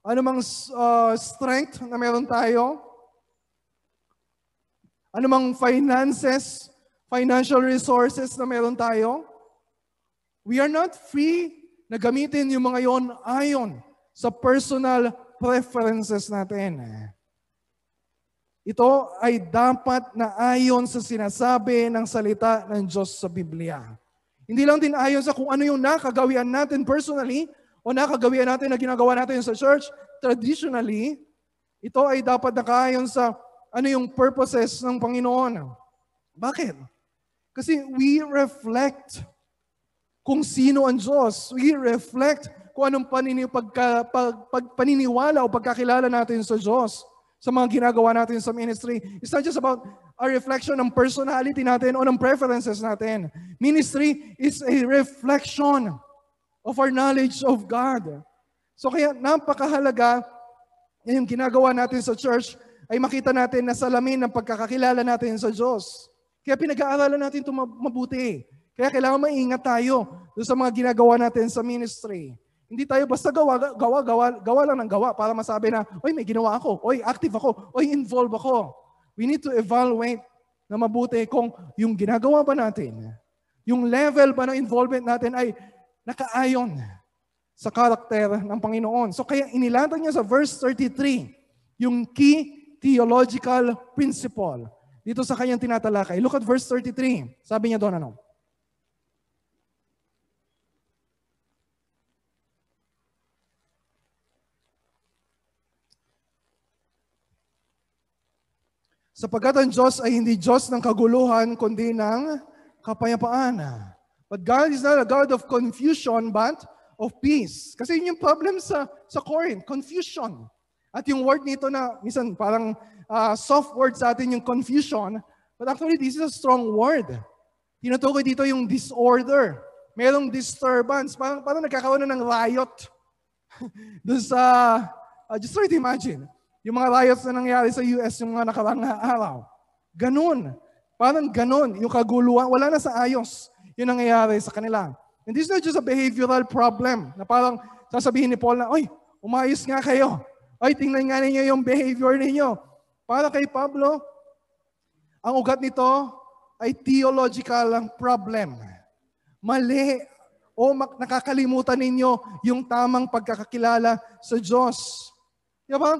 S1: anumang uh, strength na meron tayo, anumang finances, financial resources na meron tayo, we are not free na gamitin yung mga yon ayon sa personal preferences natin. Ito ay dapat na ayon sa sinasabi ng salita ng Diyos sa Biblia. Hindi lang din ayon sa kung ano yung nakagawian natin personally o nakagawian natin na ginagawa natin sa church. Traditionally, ito ay dapat nakaayon sa ano yung purposes ng Panginoon. Bakit? Kasi we reflect kung sino ang Diyos. We reflect kung anong paniniwala o pagkakilala natin sa Diyos sa mga ginagawa natin sa ministry. It's not just about a reflection ng personality natin o ng preferences natin. Ministry is a reflection of our knowledge of God. So kaya napakahalaga yung ginagawa natin sa church ay makita natin na salamin ng pagkakakilala natin sa Diyos. Kaya pinag-aaralan natin ito mabuti. Kaya kailangan maingat tayo sa mga ginagawa natin sa ministry. Hindi tayo basta gawa, gawa, gawa, gawa lang ng gawa para masabi na, oy, may ginawa ako, oy, active ako, oy, involved ako. We need to evaluate na mabuti kung yung ginagawa ba natin, yung level ba ng involvement natin ay nakaayon sa karakter ng Panginoon. So kaya inilatag niya sa verse 33, yung key theological principle dito sa kanyang tinatalakay. Look at verse 33. Sabi niya doon ano? Sapagkat ang Diyos ay hindi Diyos ng kaguluhan, kundi ng kapayapaan. But God is not a God of confusion, but of peace. Kasi yun yung problem sa, sa Corinth, confusion. At yung word nito na, minsan parang uh, soft word sa atin yung confusion, but actually this is a strong word. Tinutukoy dito yung disorder. Merong disturbance. Parang, parang nagkakaroon na ng riot. Doon sa, uh, just try to imagine, yung mga riots na nangyari sa US yung mga nakarang araw. Ganun. Parang ganun. Yung kaguluhan, wala na sa ayos. Yung nangyayari sa kanila. And this is not just a behavioral problem na parang sasabihin ni Paul na, Oy, umayos nga kayo. Oy, tingnan nga ninyo yung behavior ninyo. Para kay Pablo, ang ugat nito ay theological problem. Mali o nakakalimutan ninyo yung tamang pagkakakilala sa Diyos. Diba?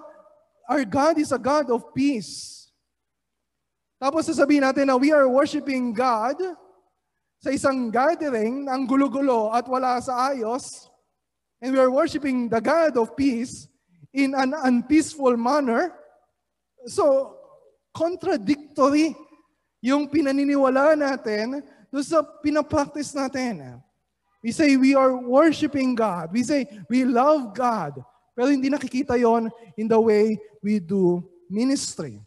S1: Our God is a God of peace. Tapos sasabihin natin na we are worshiping God sa isang gathering ang gulo-gulo at wala sa ayos. And we are worshiping the God of peace in an unpeaceful manner. So, contradictory yung pinaniniwala natin doon sa pinapractice natin. We say we are worshiping God. We say we love God. Pero hindi nakikita yon in the way we do ministry.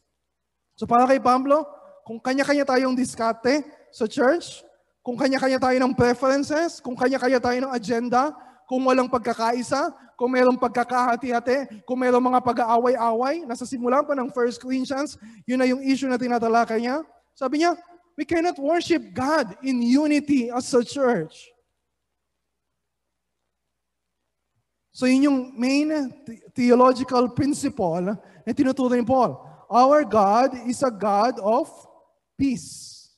S1: So para kay Pablo, kung kanya-kanya tayong diskate sa church, kung kanya-kanya tayo ng preferences, kung kanya-kanya tayo ng agenda, kung walang pagkakaisa, kung mayroong pagkakahati-hati, kung mayroong mga pag-aaway-away, nasa simula pa ng 1 Corinthians, yun na yung issue na tinatalakay niya. Sabi niya, we cannot worship God in unity as a church. So yun yung main theological principle na tinuturo ni Paul. Our God is a God of peace.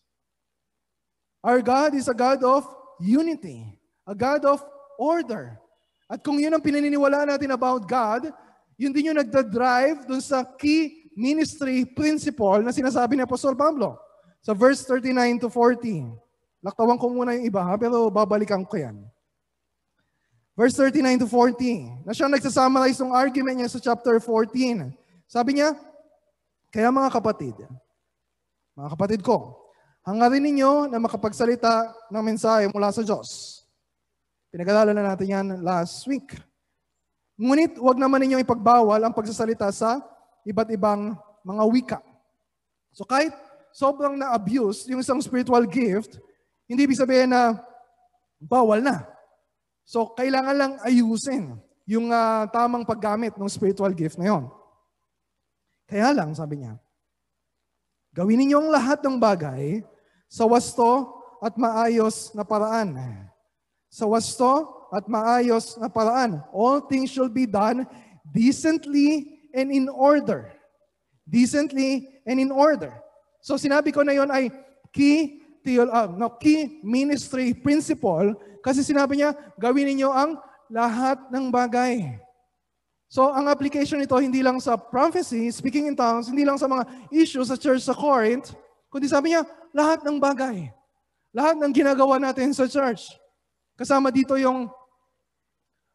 S1: Our God is a God of unity. A God of order. At kung yun ang pinaniniwalaan natin about God, yun din yung nagda-drive dun sa key ministry principle na sinasabi ni Apostol Pablo. Sa verse 39 to 40. Laktawan ko muna yung iba ha, pero babalikan ko yan. Verse 39 to 40, na siya nagsasummarize ng argument niya sa chapter 14. Sabi niya, kaya mga kapatid, mga kapatid ko, hangarin ninyo na makapagsalita ng mensahe mula sa Diyos. Pinag-aralan na natin yan last week. Ngunit huwag naman ninyong ipagbawal ang pagsasalita sa iba't ibang mga wika. So kahit sobrang na-abuse yung isang spiritual gift, hindi ibig sabihin na bawal na. So, kailangan lang ayusin yung uh, tamang paggamit ng spiritual gift na yon. Kaya lang, sabi niya, gawin ninyo ang lahat ng bagay sa wasto at maayos na paraan. Sa wasto at maayos na paraan. All things shall be done decently and in order. Decently and in order. So sinabi ko na yon ay key theol- uh, no, key ministry principle kasi sinabi niya gawin ninyo ang lahat ng bagay. So ang application nito hindi lang sa prophecy, speaking in tongues, hindi lang sa mga issues sa church sa Corinth, kundi sabi niya lahat ng bagay. Lahat ng ginagawa natin sa church. Kasama dito yung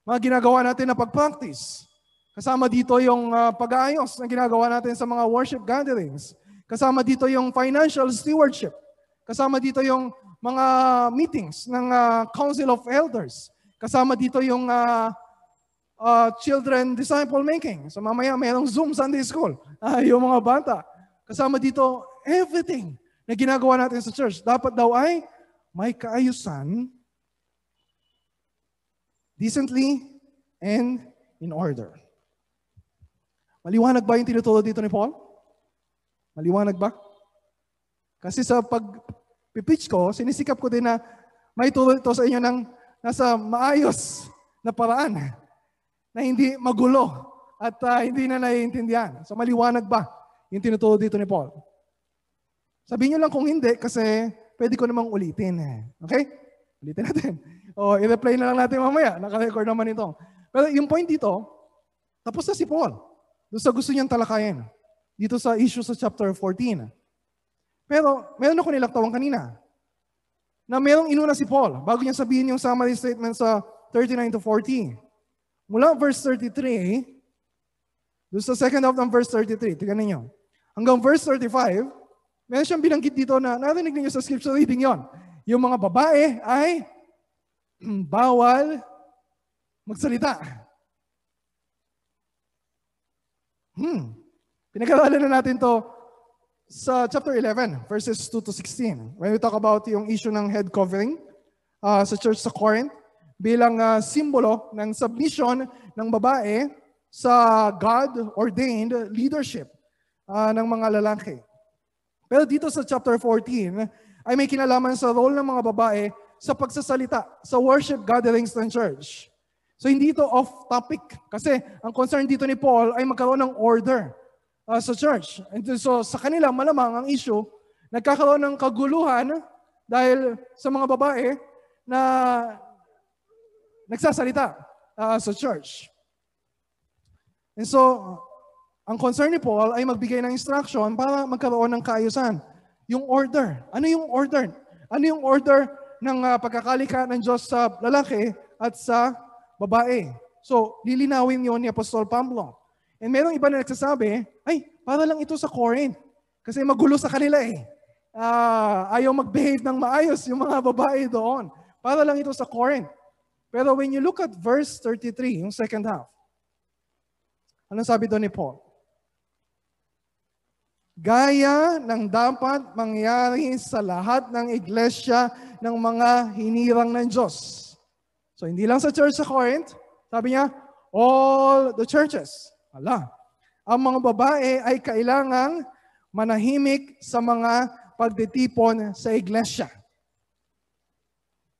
S1: mga ginagawa natin na pag-practice. Kasama dito yung uh, pag-aayos na ginagawa natin sa mga worship gatherings. Kasama dito yung financial stewardship. Kasama dito yung mga meetings ng uh, Council of Elders. Kasama dito yung uh, uh, children disciple making. So mamaya mayroong Zoom Sunday School. Uh, yung mga bata. Kasama dito everything na ginagawa natin sa church. Dapat daw ay may kaayusan decently and in order. Maliwanag ba yung tinuturo dito ni Paul? Maliwanag ba? Kasi sa pag-pitch ko, sinisikap ko din na may turo ito sa inyo ng nasa maayos na paraan na hindi magulo at uh, hindi na naiintindihan. So maliwanag ba yung tinuturo dito ni Paul? Sabihin nyo lang kung hindi kasi pwede ko namang ulitin. Okay? Ulitin natin. O, i-replay na lang natin mamaya. Naka-record naman ito. Pero yung point dito, tapos na si Paul. Doon sa gusto niyang talakayin. Dito sa issue sa chapter 14. Pero, meron ako nilaktawan kanina. Na merong inuna si Paul bago niya sabihin yung summary statement sa 39 to 40. Mula verse 33, doon sa second half ng verse 33, tignan ninyo. Hanggang verse 35, meron siyang binanggit dito na narinig ninyo sa scripture reading yon. Yung mga babae ay bawal magsalita. Hmm. Pinag-aralan na natin to sa chapter 11, verses 2 to 16. When we talk about yung issue ng head covering uh, sa church sa Corinth bilang uh, simbolo ng submission ng babae sa God-ordained leadership uh, ng mga lalaki. Pero dito sa chapter 14, ay may kinalaman sa role ng mga babae sa pagsasalita sa worship gatherings ng church. So hindi ito off topic kasi ang concern dito ni Paul ay magkaroon ng order uh, sa church. And so sa kanila malamang ang issue nagkakaroon ng kaguluhan dahil sa mga babae na nagsasalita uh, sa church. And so ang concern ni Paul ay magbigay ng instruction para magkaroon ng kaayusan. Yung order. Ano yung order? Ano yung order ng uh, pagkakalika ng Diyos sa lalaki at sa babae. So, lilinawin yon ni Apostol Pablo. And merong iba na nagsasabi, ay, para lang ito sa Corinth. Kasi magulo sa kanila eh. Uh, ayaw mag-behave ng maayos yung mga babae doon. Para lang ito sa Corinth. Pero when you look at verse 33, yung second half, anong sabi doon ni Paul? Gaya ng dapat mangyari sa lahat ng iglesia ng mga hinirang ng Diyos. So hindi lang sa church sa Corinth, sabi niya, all the churches. Ala, ang mga babae ay kailangang manahimik sa mga pagtitipon sa iglesia.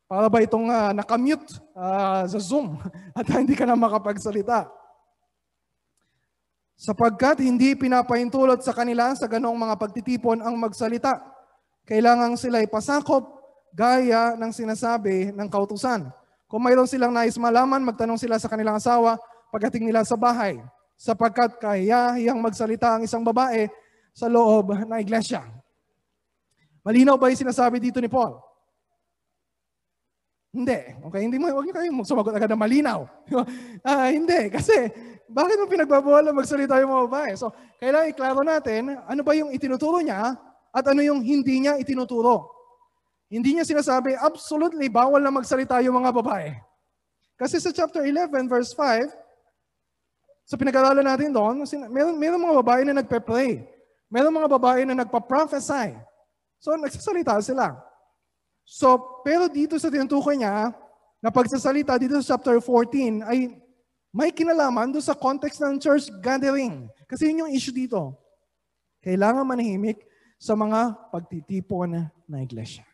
S1: Para ba itong uh, nakamute uh, sa Zoom at hindi ka na makapagsalita? Sapagkat hindi pinapaintulot sa kanila sa ganong mga pagtitipon ang magsalita. Kailangang sila ipasakop gaya ng sinasabi ng kautusan. Kung mayroon silang nais malaman, magtanong sila sa kanilang asawa pagdating nila sa bahay. Sapagkat kaya magsalita ang isang babae sa loob ng iglesia. Malinaw ba yung sinasabi dito ni Paul? Hindi. Okay, hindi mo, huwag niyo kayong sumagot agad na malinaw. uh, hindi, kasi bakit mo pinagbabawal na magsalita yung mga babae? So, kailangan iklaro natin ano ba yung itinuturo niya at ano yung hindi niya itinuturo. Hindi niya sinasabi, absolutely bawal na magsalita yung mga babae. Kasi sa chapter 11, verse 5, sa pinag-aralan natin doon, meron, meron mga babae na nagpe-pray. Meron mga babae na nagpa-prophesy. So, nagsasalita sila. So, pero dito sa tinutukoy niya, na pagsasalita dito sa chapter 14, ay may kinalaman doon sa context ng church gathering. Kasi yun yung issue dito. Kailangan manahimik sa mga pagtitipon na iglesia.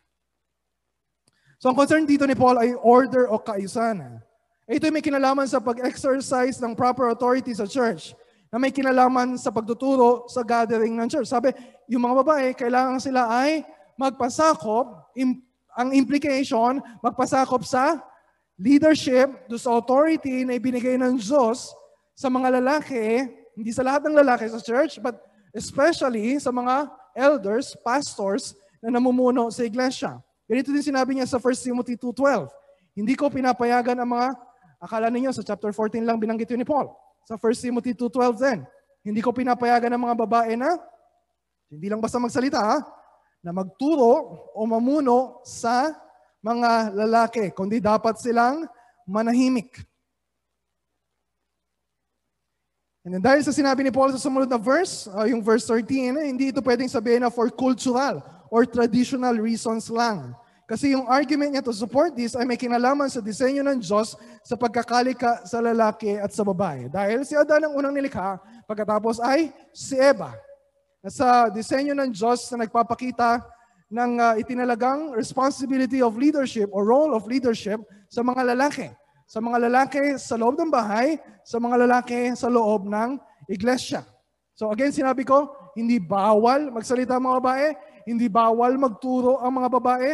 S1: So ang concern dito ni Paul ay order o kaayusan. Ito may kinalaman sa pag-exercise ng proper authority sa church na may kinalaman sa pagtuturo sa gathering ng church. Sabi, yung mga babae, kailangan sila ay magpasakop, im- ang implication, magpasakop sa leadership, do sa authority na ibinigay ng Diyos sa mga lalaki, hindi sa lahat ng lalaki sa church, but especially sa mga elders, pastors na namumuno sa iglesia. Ganito din sinabi niya sa 1 Timothy 2.12. Hindi ko pinapayagan ang mga Akala ninyo sa chapter 14 lang binanggit yun ni Paul. Sa 1 Timothy 2.12 din. Hindi ko pinapayagan ng mga babae na, hindi lang basta magsalita ha, na magturo o mamuno sa mga lalaki, kundi dapat silang manahimik. And then dahil sa sinabi ni Paul sa sumunod na verse, uh, yung verse 13, eh, hindi ito pwedeng sabihin na for cultural or traditional reasons lang. Kasi yung argument niya to support this ay may kinalaman sa disenyo ng Diyos sa pagkakalika sa lalaki at sa babae. Dahil si Adan ang unang nilikha, pagkatapos ay si Eva. Sa disenyo ng Diyos na nagpapakita ng uh, itinalagang responsibility of leadership or role of leadership sa mga lalaki. Sa mga lalaki sa loob ng bahay, sa mga lalaki sa loob ng iglesia. So again, sinabi ko, hindi bawal magsalita ang mga babae, hindi bawal magturo ang mga babae,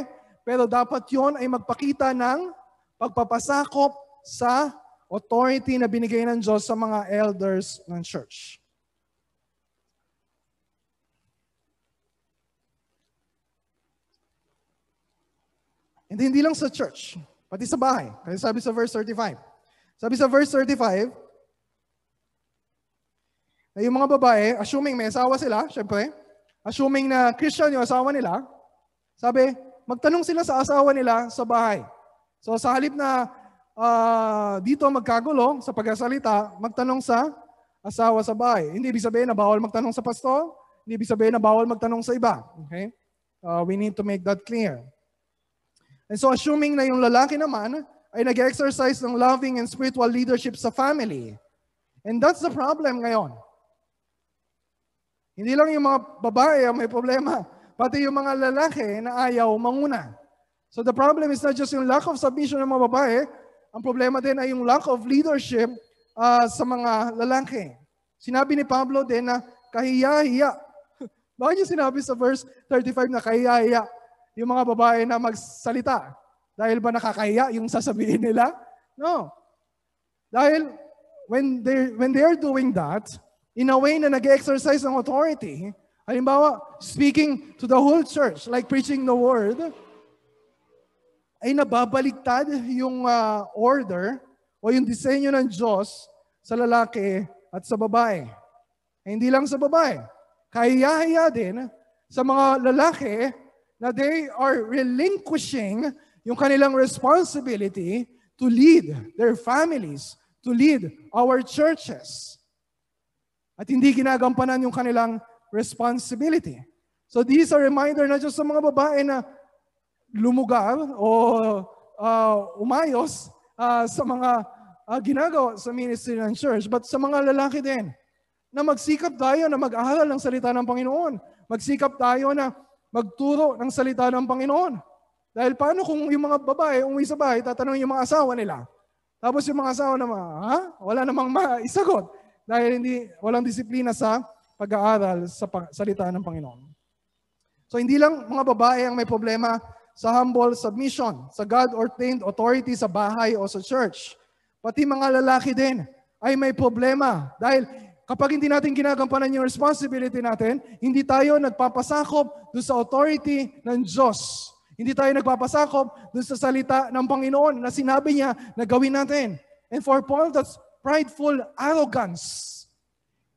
S1: pero dapat yon ay magpakita ng pagpapasakop sa authority na binigay ng Diyos sa mga elders ng church. Hindi, hindi lang sa church, pati sa bahay. Kasi sabi sa verse 35. Sabi sa verse 35, na yung mga babae, assuming may asawa sila, syempre, assuming na Christian yung asawa nila, sabi, magtanong sila sa asawa nila sa bahay. So sa halip na uh, dito magkagulo sa pagkasalita, magtanong sa asawa sa bahay. Hindi ibig sabihin na bawal magtanong sa pastor, hindi ibig sabihin na bawal magtanong sa iba. Okay? Uh, we need to make that clear. And so assuming na yung lalaki naman ay nag-exercise ng loving and spiritual leadership sa family. And that's the problem ngayon. Hindi lang yung mga babae ang may problema. Pati yung mga lalaki na ayaw manguna. So the problem is not just yung lack of submission ng mga babae, ang problema din ay yung lack of leadership uh, sa mga lalaki. Sinabi ni Pablo din na kahiya-hiya. Bakit niya sinabi sa verse 35 na kahiya-hiya yung mga babae na magsalita? Dahil ba nakakahiya yung sasabihin nila? No. Dahil when they when they are doing that, in a way na nag-exercise ng authority, Halimbawa, speaking to the whole church, like preaching the word, ay nababaligtad yung uh, order o yung disenyo ng Diyos sa lalaki at sa babae. Eh, hindi lang sa babae. Kaya din sa mga lalaki na they are relinquishing yung kanilang responsibility to lead their families, to lead our churches. At hindi ginagampanan yung kanilang responsibility. So these are reminder na just sa mga babae na lumugar o uh, umayos uh, sa mga uh, ginagawa sa ministry ng church, but sa mga lalaki din, na magsikap tayo na mag-aaral ng salita ng Panginoon. Magsikap tayo na magturo ng salita ng Panginoon. Dahil paano kung yung mga babae umuwi sa bahay, tatanungin yung mga asawa nila. Tapos yung mga asawa naman, ha? Wala namang maisagot. Dahil hindi, walang disiplina sa pag-aaral sa salita ng Panginoon. So hindi lang mga babae ang may problema sa humble submission, sa God-ordained authority sa bahay o sa church. Pati mga lalaki din ay may problema dahil kapag hindi natin ginagampanan yung responsibility natin, hindi tayo nagpapasakop doon sa authority ng Diyos. Hindi tayo nagpapasakop doon sa salita ng Panginoon na sinabi niya na gawin natin. And for Paul, that's prideful arrogance.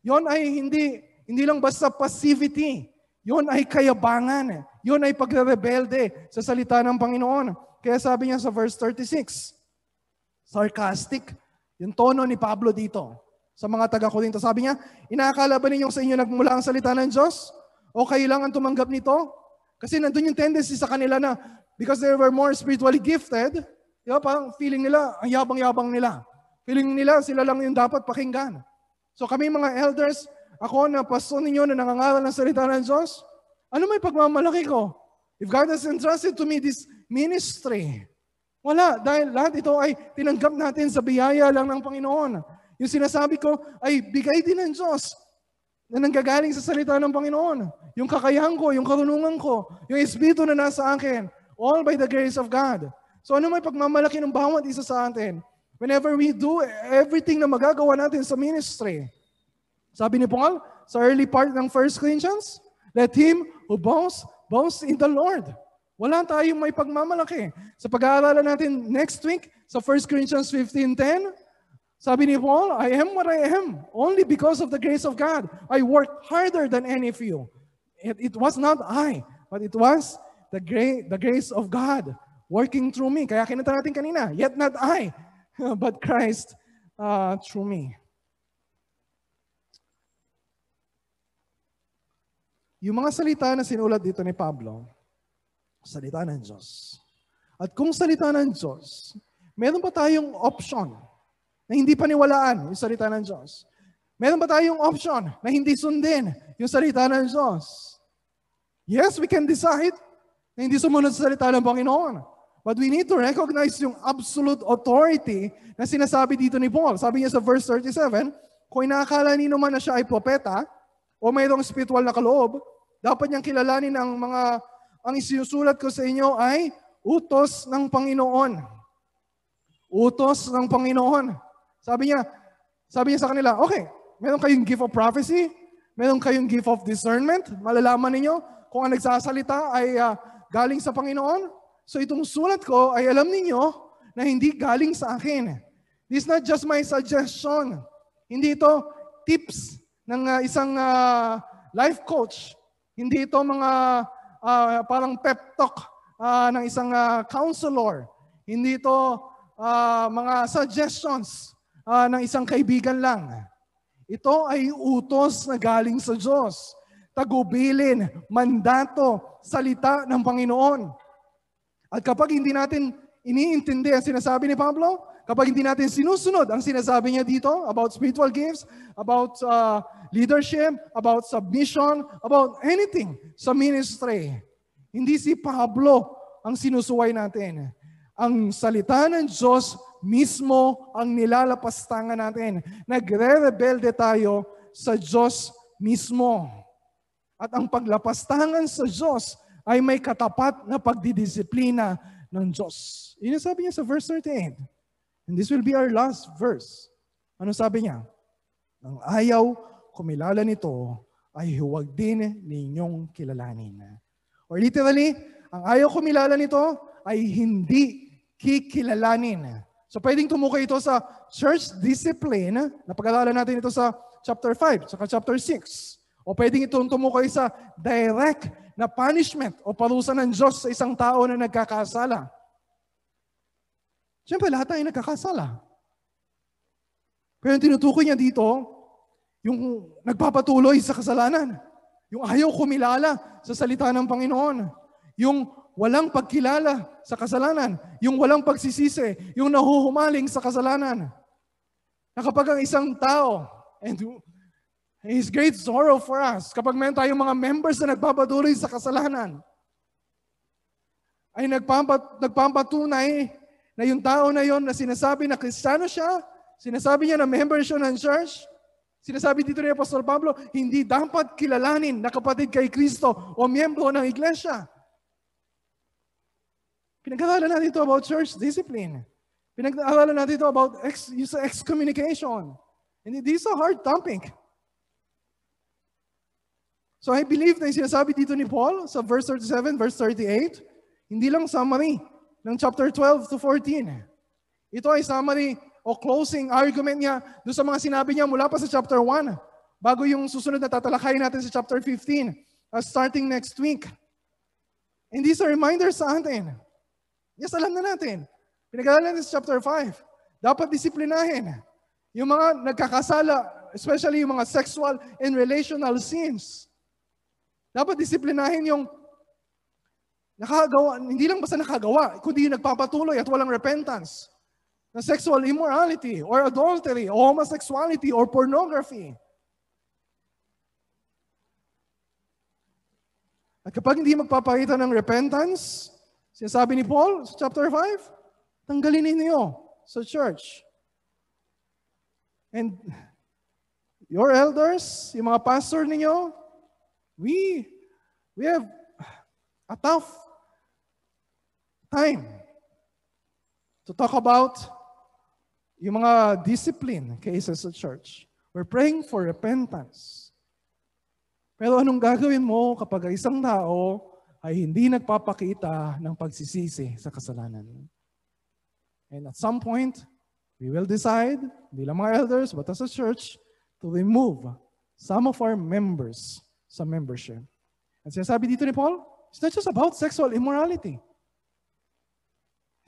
S1: Yon ay hindi hindi lang basta passivity. Yun ay kayabangan. Yun ay pagre-rebelde sa salita ng Panginoon. Kaya sabi niya sa verse 36, sarcastic, yung tono ni Pablo dito sa mga taga-Korinto. Sabi niya, inaakala ba ninyong sa inyo nagmula ang salita ng Diyos? O kailangan tumanggap nito? Kasi nandun yung tendency sa kanila na because they were more spiritually gifted, di ba, parang feeling nila, ang yabang-yabang nila. Feeling nila, sila lang yung dapat pakinggan. So kami mga elders, ako na pastor ninyo na nangangaral ng salita ng Diyos, ano may pagmamalaki ko? If God has entrusted to me this ministry, Wala, dahil lahat ito ay tinanggap natin sa biyaya lang ng Panginoon. Yung sinasabi ko ay bigay din ng Diyos na nanggagaling sa salita ng Panginoon. Yung kakayahan ko, yung karunungan ko, yung Espiritu na nasa akin, all by the grace of God. So ano may pagmamalaki ng bawat isa sa atin? Whenever we do everything na magagawa natin sa ministry. Sabi ni Paul sa early part ng 1 Corinthians, let him who boasts, boast in the Lord. Wala tayong may pagmamalaki. Sa pag-aaralan natin next week sa 1 Corinthians 15.10, sabi ni Paul, I am what I am only because of the grace of God. I worked harder than any of you. It, it was not I, but it was the, gra- the grace of God working through me. Kaya kinanta natin kanina, yet not I, but Christ uh, through me. Yung mga salita na sinulat dito ni Pablo, salita ng Diyos. At kung salita ng Diyos, meron pa tayong option na hindi paniwalaan yung salita ng Diyos. Meron ba tayong option na hindi sundin yung salita ng Diyos? Yes, we can decide na hindi sumunod sa salita ng Panginoon. But we need to recognize yung absolute authority na sinasabi dito ni Paul. Sabi niya sa verse 37, kung inakala ni naman na siya ay propeta o mayroong spiritual na kaloob, dapat niyang kilalanin ang mga ang isinusulat ko sa inyo ay utos ng Panginoon. Utos ng Panginoon. Sabi niya, sabi niya sa kanila, okay, meron kayong gift of prophecy, meron kayong gift of discernment, malalaman ninyo kung ang nagsasalita ay uh, galing sa Panginoon. So itong sulat ko ay alam ninyo na hindi galing sa akin. This is not just my suggestion. Hindi ito tips ng uh, isang uh, life coach. Hindi ito mga uh, parang pep talk uh, ng isang uh, counselor. Hindi ito uh, mga suggestions uh, ng isang kaibigan lang. Ito ay utos na galing sa Diyos. Tagubilin, mandato, salita ng Panginoon. At kapag hindi natin iniintindi ang sinasabi ni Pablo, kapag hindi natin sinusunod ang sinasabi niya dito about spiritual gifts, about uh, leadership, about submission, about anything sa ministry. Hindi si Pablo ang sinusuway natin. Ang salita ng Diyos mismo ang nilalapastangan natin. Nagre-rebelde tayo sa Diyos mismo. At ang paglapastangan sa Diyos ay may katapat na pagdidisiplina ng Diyos. Yun sabi niya sa verse 38. And this will be our last verse. Ano sabi niya? Ang ayaw kumilala nito ay huwag din ninyong kilalanin. Or literally, ang ayaw kumilala nito ay hindi kikilalanin. So pwedeng tumukoy ito sa church discipline, napag-aralan natin ito sa chapter 5, saka chapter 6. O pwedeng itong tumukoy sa direct na punishment o parusa ng Diyos sa isang tao na nagkakasala. Siyempre, lahat tayo nagkakasala. Pero yung tinutukoy niya dito, yung nagpapatuloy sa kasalanan. Yung ayaw kumilala sa salita ng Panginoon. Yung walang pagkilala sa kasalanan. Yung walang pagsisisi. Yung nahuhumaling sa kasalanan. Na kapag ang isang tao, and His great sorrow for us, kapag meron tayong mga members na nagpapatuloy sa kasalanan, ay nagpampat, nagpapatunay na yung tao na yon na sinasabi na kristiyano siya, sinasabi niya na member siya ng church, sinasabi dito ni Apostol Pablo, hindi dapat kilalanin na kapatid kay Kristo o miyembro ng iglesia. Pinag-aralan natin ito about church discipline. Pinag-aralan natin ito about ex, use excommunication. And this is a hard topic. So I believe na yung sinasabi dito ni Paul sa verse 37, verse 38, hindi lang summary ng chapter 12 to 14. Ito ay summary o closing argument niya doon sa mga sinabi niya mula pa sa chapter 1 bago yung susunod na tatalakayin natin sa chapter 15 uh, starting next week. And these are reminders sa atin. Yes, alam na natin. Pinag-aralan natin sa chapter 5. Dapat disiplinahin. Yung mga nagkakasala, especially yung mga sexual and relational sins. Dapat disiplinahin yung nakagawa, hindi lang basta nakagawa, kundi nagpapatuloy at walang repentance na sexual immorality or adultery or homosexuality or pornography. At kapag hindi magpapakita ng repentance, sinasabi ni Paul sa chapter 5, tanggalin ninyo sa church. And your elders, yung mga pastor ninyo, we, we have a tough time to talk about yung mga discipline cases sa church. We're praying for repentance. Pero anong gagawin mo kapag isang tao ay hindi nagpapakita ng pagsisisi sa kasalanan? And at some point, we will decide, bilang mga elders, but as a church, to remove some of our members sa membership. At sinasabi dito ni Paul, it's not just about sexual immorality.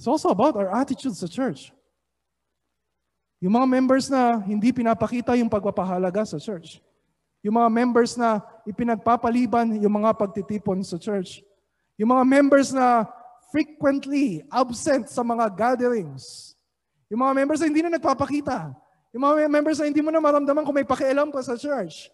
S1: It's also about our attitude sa church. Yung mga members na hindi pinapakita yung pagpapahalaga sa church. Yung mga members na ipinagpapaliban yung mga pagtitipon sa church. Yung mga members na frequently absent sa mga gatherings. Yung mga members na hindi na nagpapakita. Yung mga members na hindi mo na maramdaman kung may pakialam pa sa church.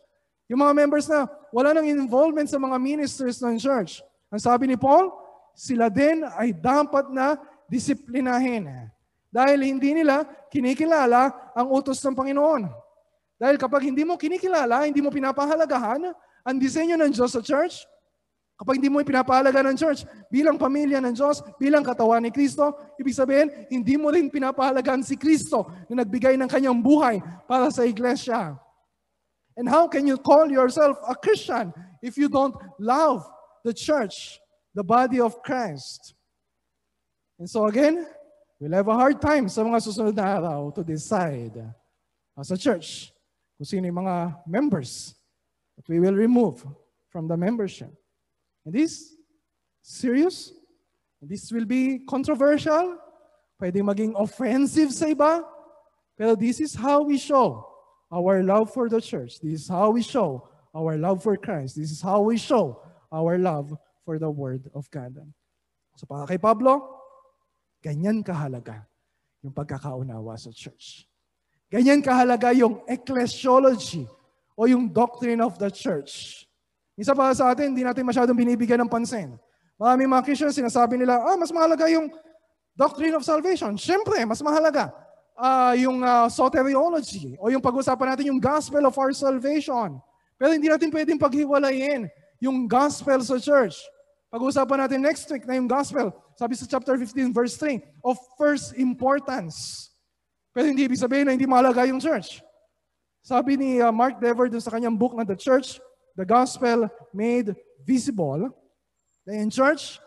S1: Yung mga members na wala nang involvement sa mga ministers ng church. Ang sabi ni Paul, sila din ay dapat na disiplinahin. Dahil hindi nila kinikilala ang utos ng Panginoon. Dahil kapag hindi mo kinikilala, hindi mo pinapahalagahan ang disenyo ng Diyos sa church, kapag hindi mo ipinapahalaga ng church bilang pamilya ng Diyos, bilang katawan ni Kristo, ibig sabihin, hindi mo rin pinapahalagaan si Kristo na nagbigay ng kanyang buhay para sa iglesia. And how can you call yourself a Christian if you don't love the church, the body of Christ? And so again, We'll have a hard time sa mga susunod na araw to decide as a church kung sino yung mga members that we will remove from the membership. And this, serious? This will be controversial. Pwede maging offensive sa iba. Pero this is how we show our love for the church. This is how we show our love for Christ. This is how we show our love for the Word of God. So para kay Pablo, Ganyan kahalaga yung pagkakaunawa sa church. Ganyan kahalaga yung ecclesiology o yung doctrine of the church. Isa pa sa atin, hindi natin masyadong binibigyan ng pansin. Maraming mga Christians, sinasabi nila, ah, mas mahalaga yung doctrine of salvation. Siyempre, mas mahalaga uh, yung uh, soteriology o yung pag-usapan natin yung gospel of our salvation. Pero hindi natin pwedeng paghiwalayin yung gospel sa church. Pag-usapan natin next week na yung gospel sabi sa chapter 15 verse 3, of first importance. Pero hindi ibig sabihin na hindi mahalaga yung church. Sabi ni uh, Mark Dever dun sa kanyang book na The Church, The Gospel Made Visible, na yung church,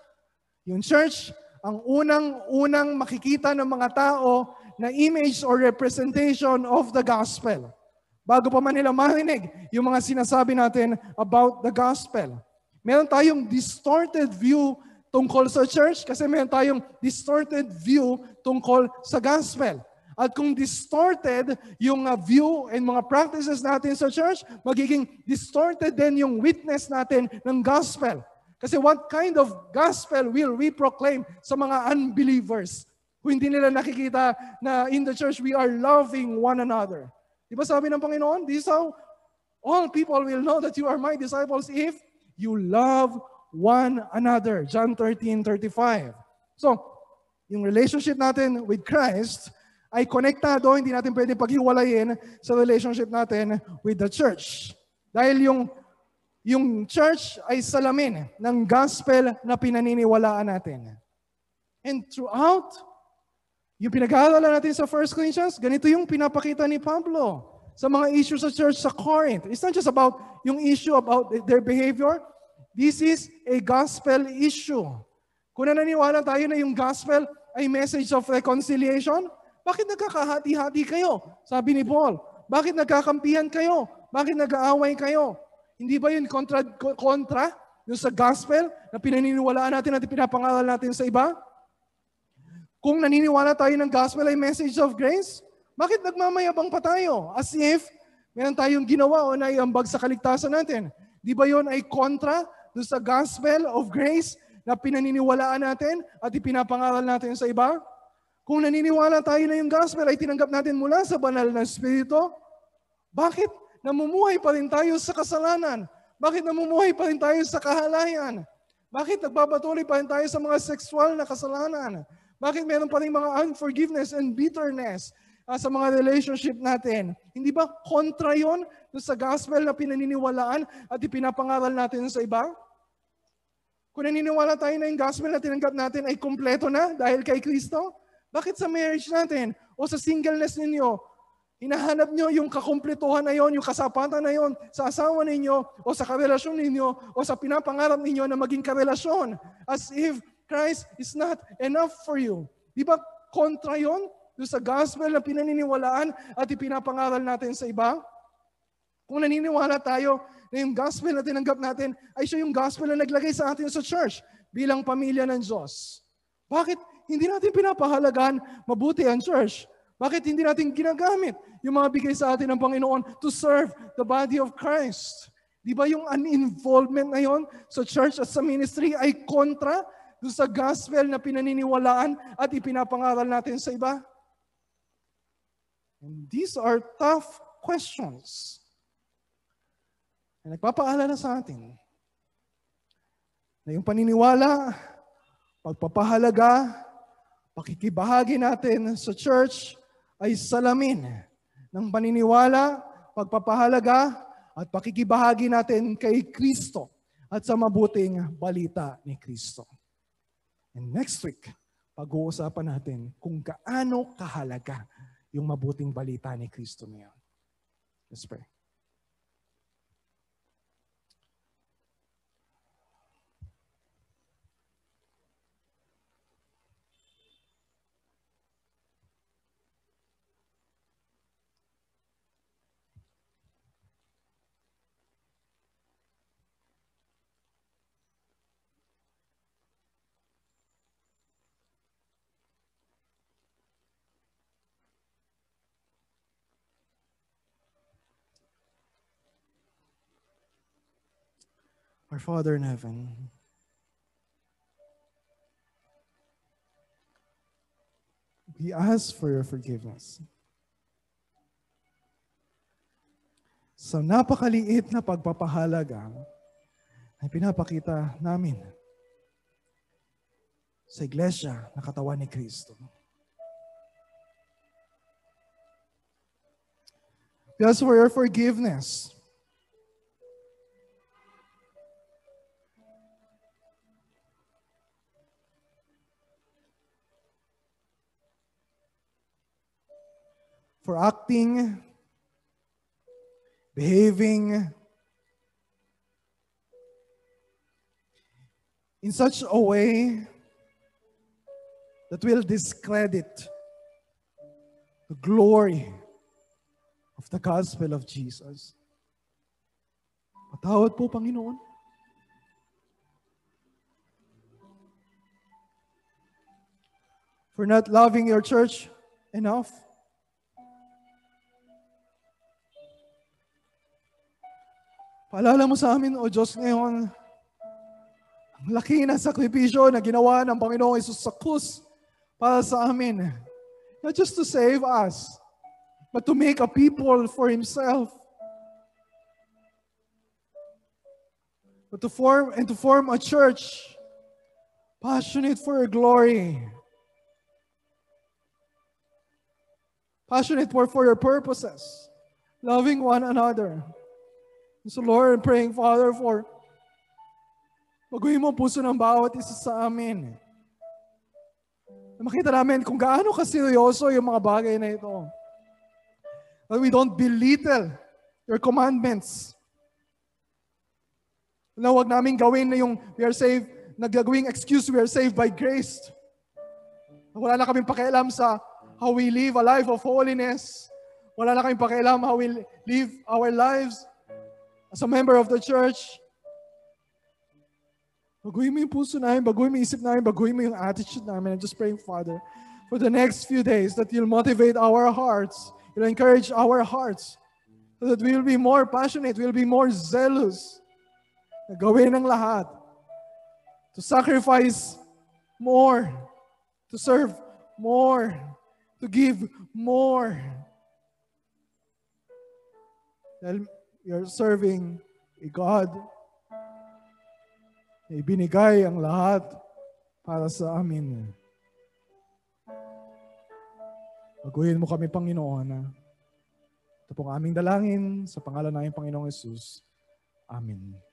S1: yung church, ang unang-unang makikita ng mga tao na image or representation of the gospel. Bago pa man nila marinig yung mga sinasabi natin about the gospel. Meron tayong distorted view tungkol sa church kasi meron tayong distorted view tungkol sa gospel. At kung distorted yung uh, view and mga practices natin sa church, magiging distorted din yung witness natin ng gospel. Kasi what kind of gospel will we proclaim sa mga unbelievers? Kung hindi nila nakikita na in the church we are loving one another. Di ba sabi ng Panginoon, this is how all people will know that you are my disciples if you love one another. John 13, 35. So, yung relationship natin with Christ ay konektado, hindi natin pwede paghiwalayin sa relationship natin with the church. Dahil yung, yung church ay salamin ng gospel na pinaniniwalaan natin. And throughout, yung pinag-aaralan natin sa 1 Corinthians, ganito yung pinapakita ni Pablo sa mga issues sa church sa Corinth. It's not just about yung issue about their behavior, This is a gospel issue. Kung nananiwala tayo na yung gospel ay message of reconciliation, bakit nagkakahati-hati kayo? Sabi ni Paul, bakit nagkakampihan kayo? Bakit nag-aaway kayo? Hindi ba yun kontra, kontra yung sa gospel na pinaniniwalaan natin at pinapangaral natin sa iba? Kung naniniwala tayo ng gospel ay message of grace, bakit nagmamayabang pa tayo? As if meron tayong ginawa o naiambag sa kaligtasan natin. Di ba yon ay kontra do sa gospel of grace na pinaniniwalaan natin at ipinapangaral natin sa iba? Kung naniniwala tayo na yung gospel ay tinanggap natin mula sa banal na Espiritu, bakit namumuhay pa rin tayo sa kasalanan? Bakit namumuhay pa rin tayo sa kahalayan? Bakit nagbabatuloy pa rin tayo sa mga sexual na kasalanan? Bakit meron pa rin mga unforgiveness and bitterness uh, sa mga relationship natin? Hindi ba kontra yon sa gospel na pinaniniwalaan at ipinapangaral natin sa iba? Kung naniniwala tayo na yung gospel na tinanggap natin ay kompleto na dahil kay Kristo, bakit sa marriage natin o sa singleness ninyo, hinahanap nyo yung kakumpletuhan na yon, yung kasapatan na yon sa asawa ninyo o sa karelasyon ninyo o sa pinapangarap ninyo na maging karelasyon as if Christ is not enough for you. Di ba kontra yon sa gospel na pinaniniwalaan at ipinapangaral natin sa iba? Kung naniniwala tayo na yung gospel na tinanggap natin ay siya yung gospel na naglagay sa atin sa church bilang pamilya ng Diyos. Bakit hindi natin pinapahalagahan mabuti ang church? Bakit hindi natin ginagamit yung mga bigay sa atin ng Panginoon to serve the body of Christ? Di ba yung uninvolvement na yon sa church at sa ministry ay kontra doon sa gospel na pinaniniwalaan at ipinapangaral natin sa iba? And these are tough questions na nagpapaalala sa atin na yung paniniwala, pagpapahalaga, pakikibahagi natin sa church ay salamin ng paniniwala, pagpapahalaga, at pakikibahagi natin kay Kristo at sa mabuting balita ni Kristo. And next week, pag-uusapan natin kung gaano kahalaga yung mabuting balita ni Kristo niya. Let's pray. Our Father in heaven, we ask for your forgiveness. Sa napakaliit na pagpapahalaga na pinapakita namin sa iglesia na katawan ni Kristo. We ask for your forgiveness for acting, behaving in such a way that will discredit the glory of the gospel of Jesus. Patawad po, Panginoon. For not loving your church enough. Paalala mo sa amin, O Diyos, ngayon, ang laki ng sakripisyo na ginawa ng Panginoong Isus sa krus para sa amin. Not just to save us, but to make a people for Himself. But to form and to form a church passionate for your glory. Passionate for, for your purposes. Loving one another. So Lord, I'm praying, Father, for baguhin mo puso ng bawat isa sa amin. Na makita namin kung gaano kaseryoso yung mga bagay na ito. That we don't belittle your commandments. Na huwag namin gawin na yung we are saved, nagagawing excuse we are saved by grace. Wala na kaming pakialam sa how we live a life of holiness. Wala na kaming pakialam how we live our lives as a member of the church, baguhin mo yung puso namin, baguhin mo yung isip namin, baguhin mo yung attitude namin. I'm just praying, Father, for the next few days that you'll motivate our hearts, you'll encourage our hearts, so that we will be more passionate, we'll be more zealous na gawin ang lahat, to sacrifice more, to serve more, to give more. Dahil You're serving a God na ibinigay ang lahat para sa amin. Baguhin mo kami, Panginoon. Ito pong aming dalangin sa pangalan ng Panginoong Yesus. Amen.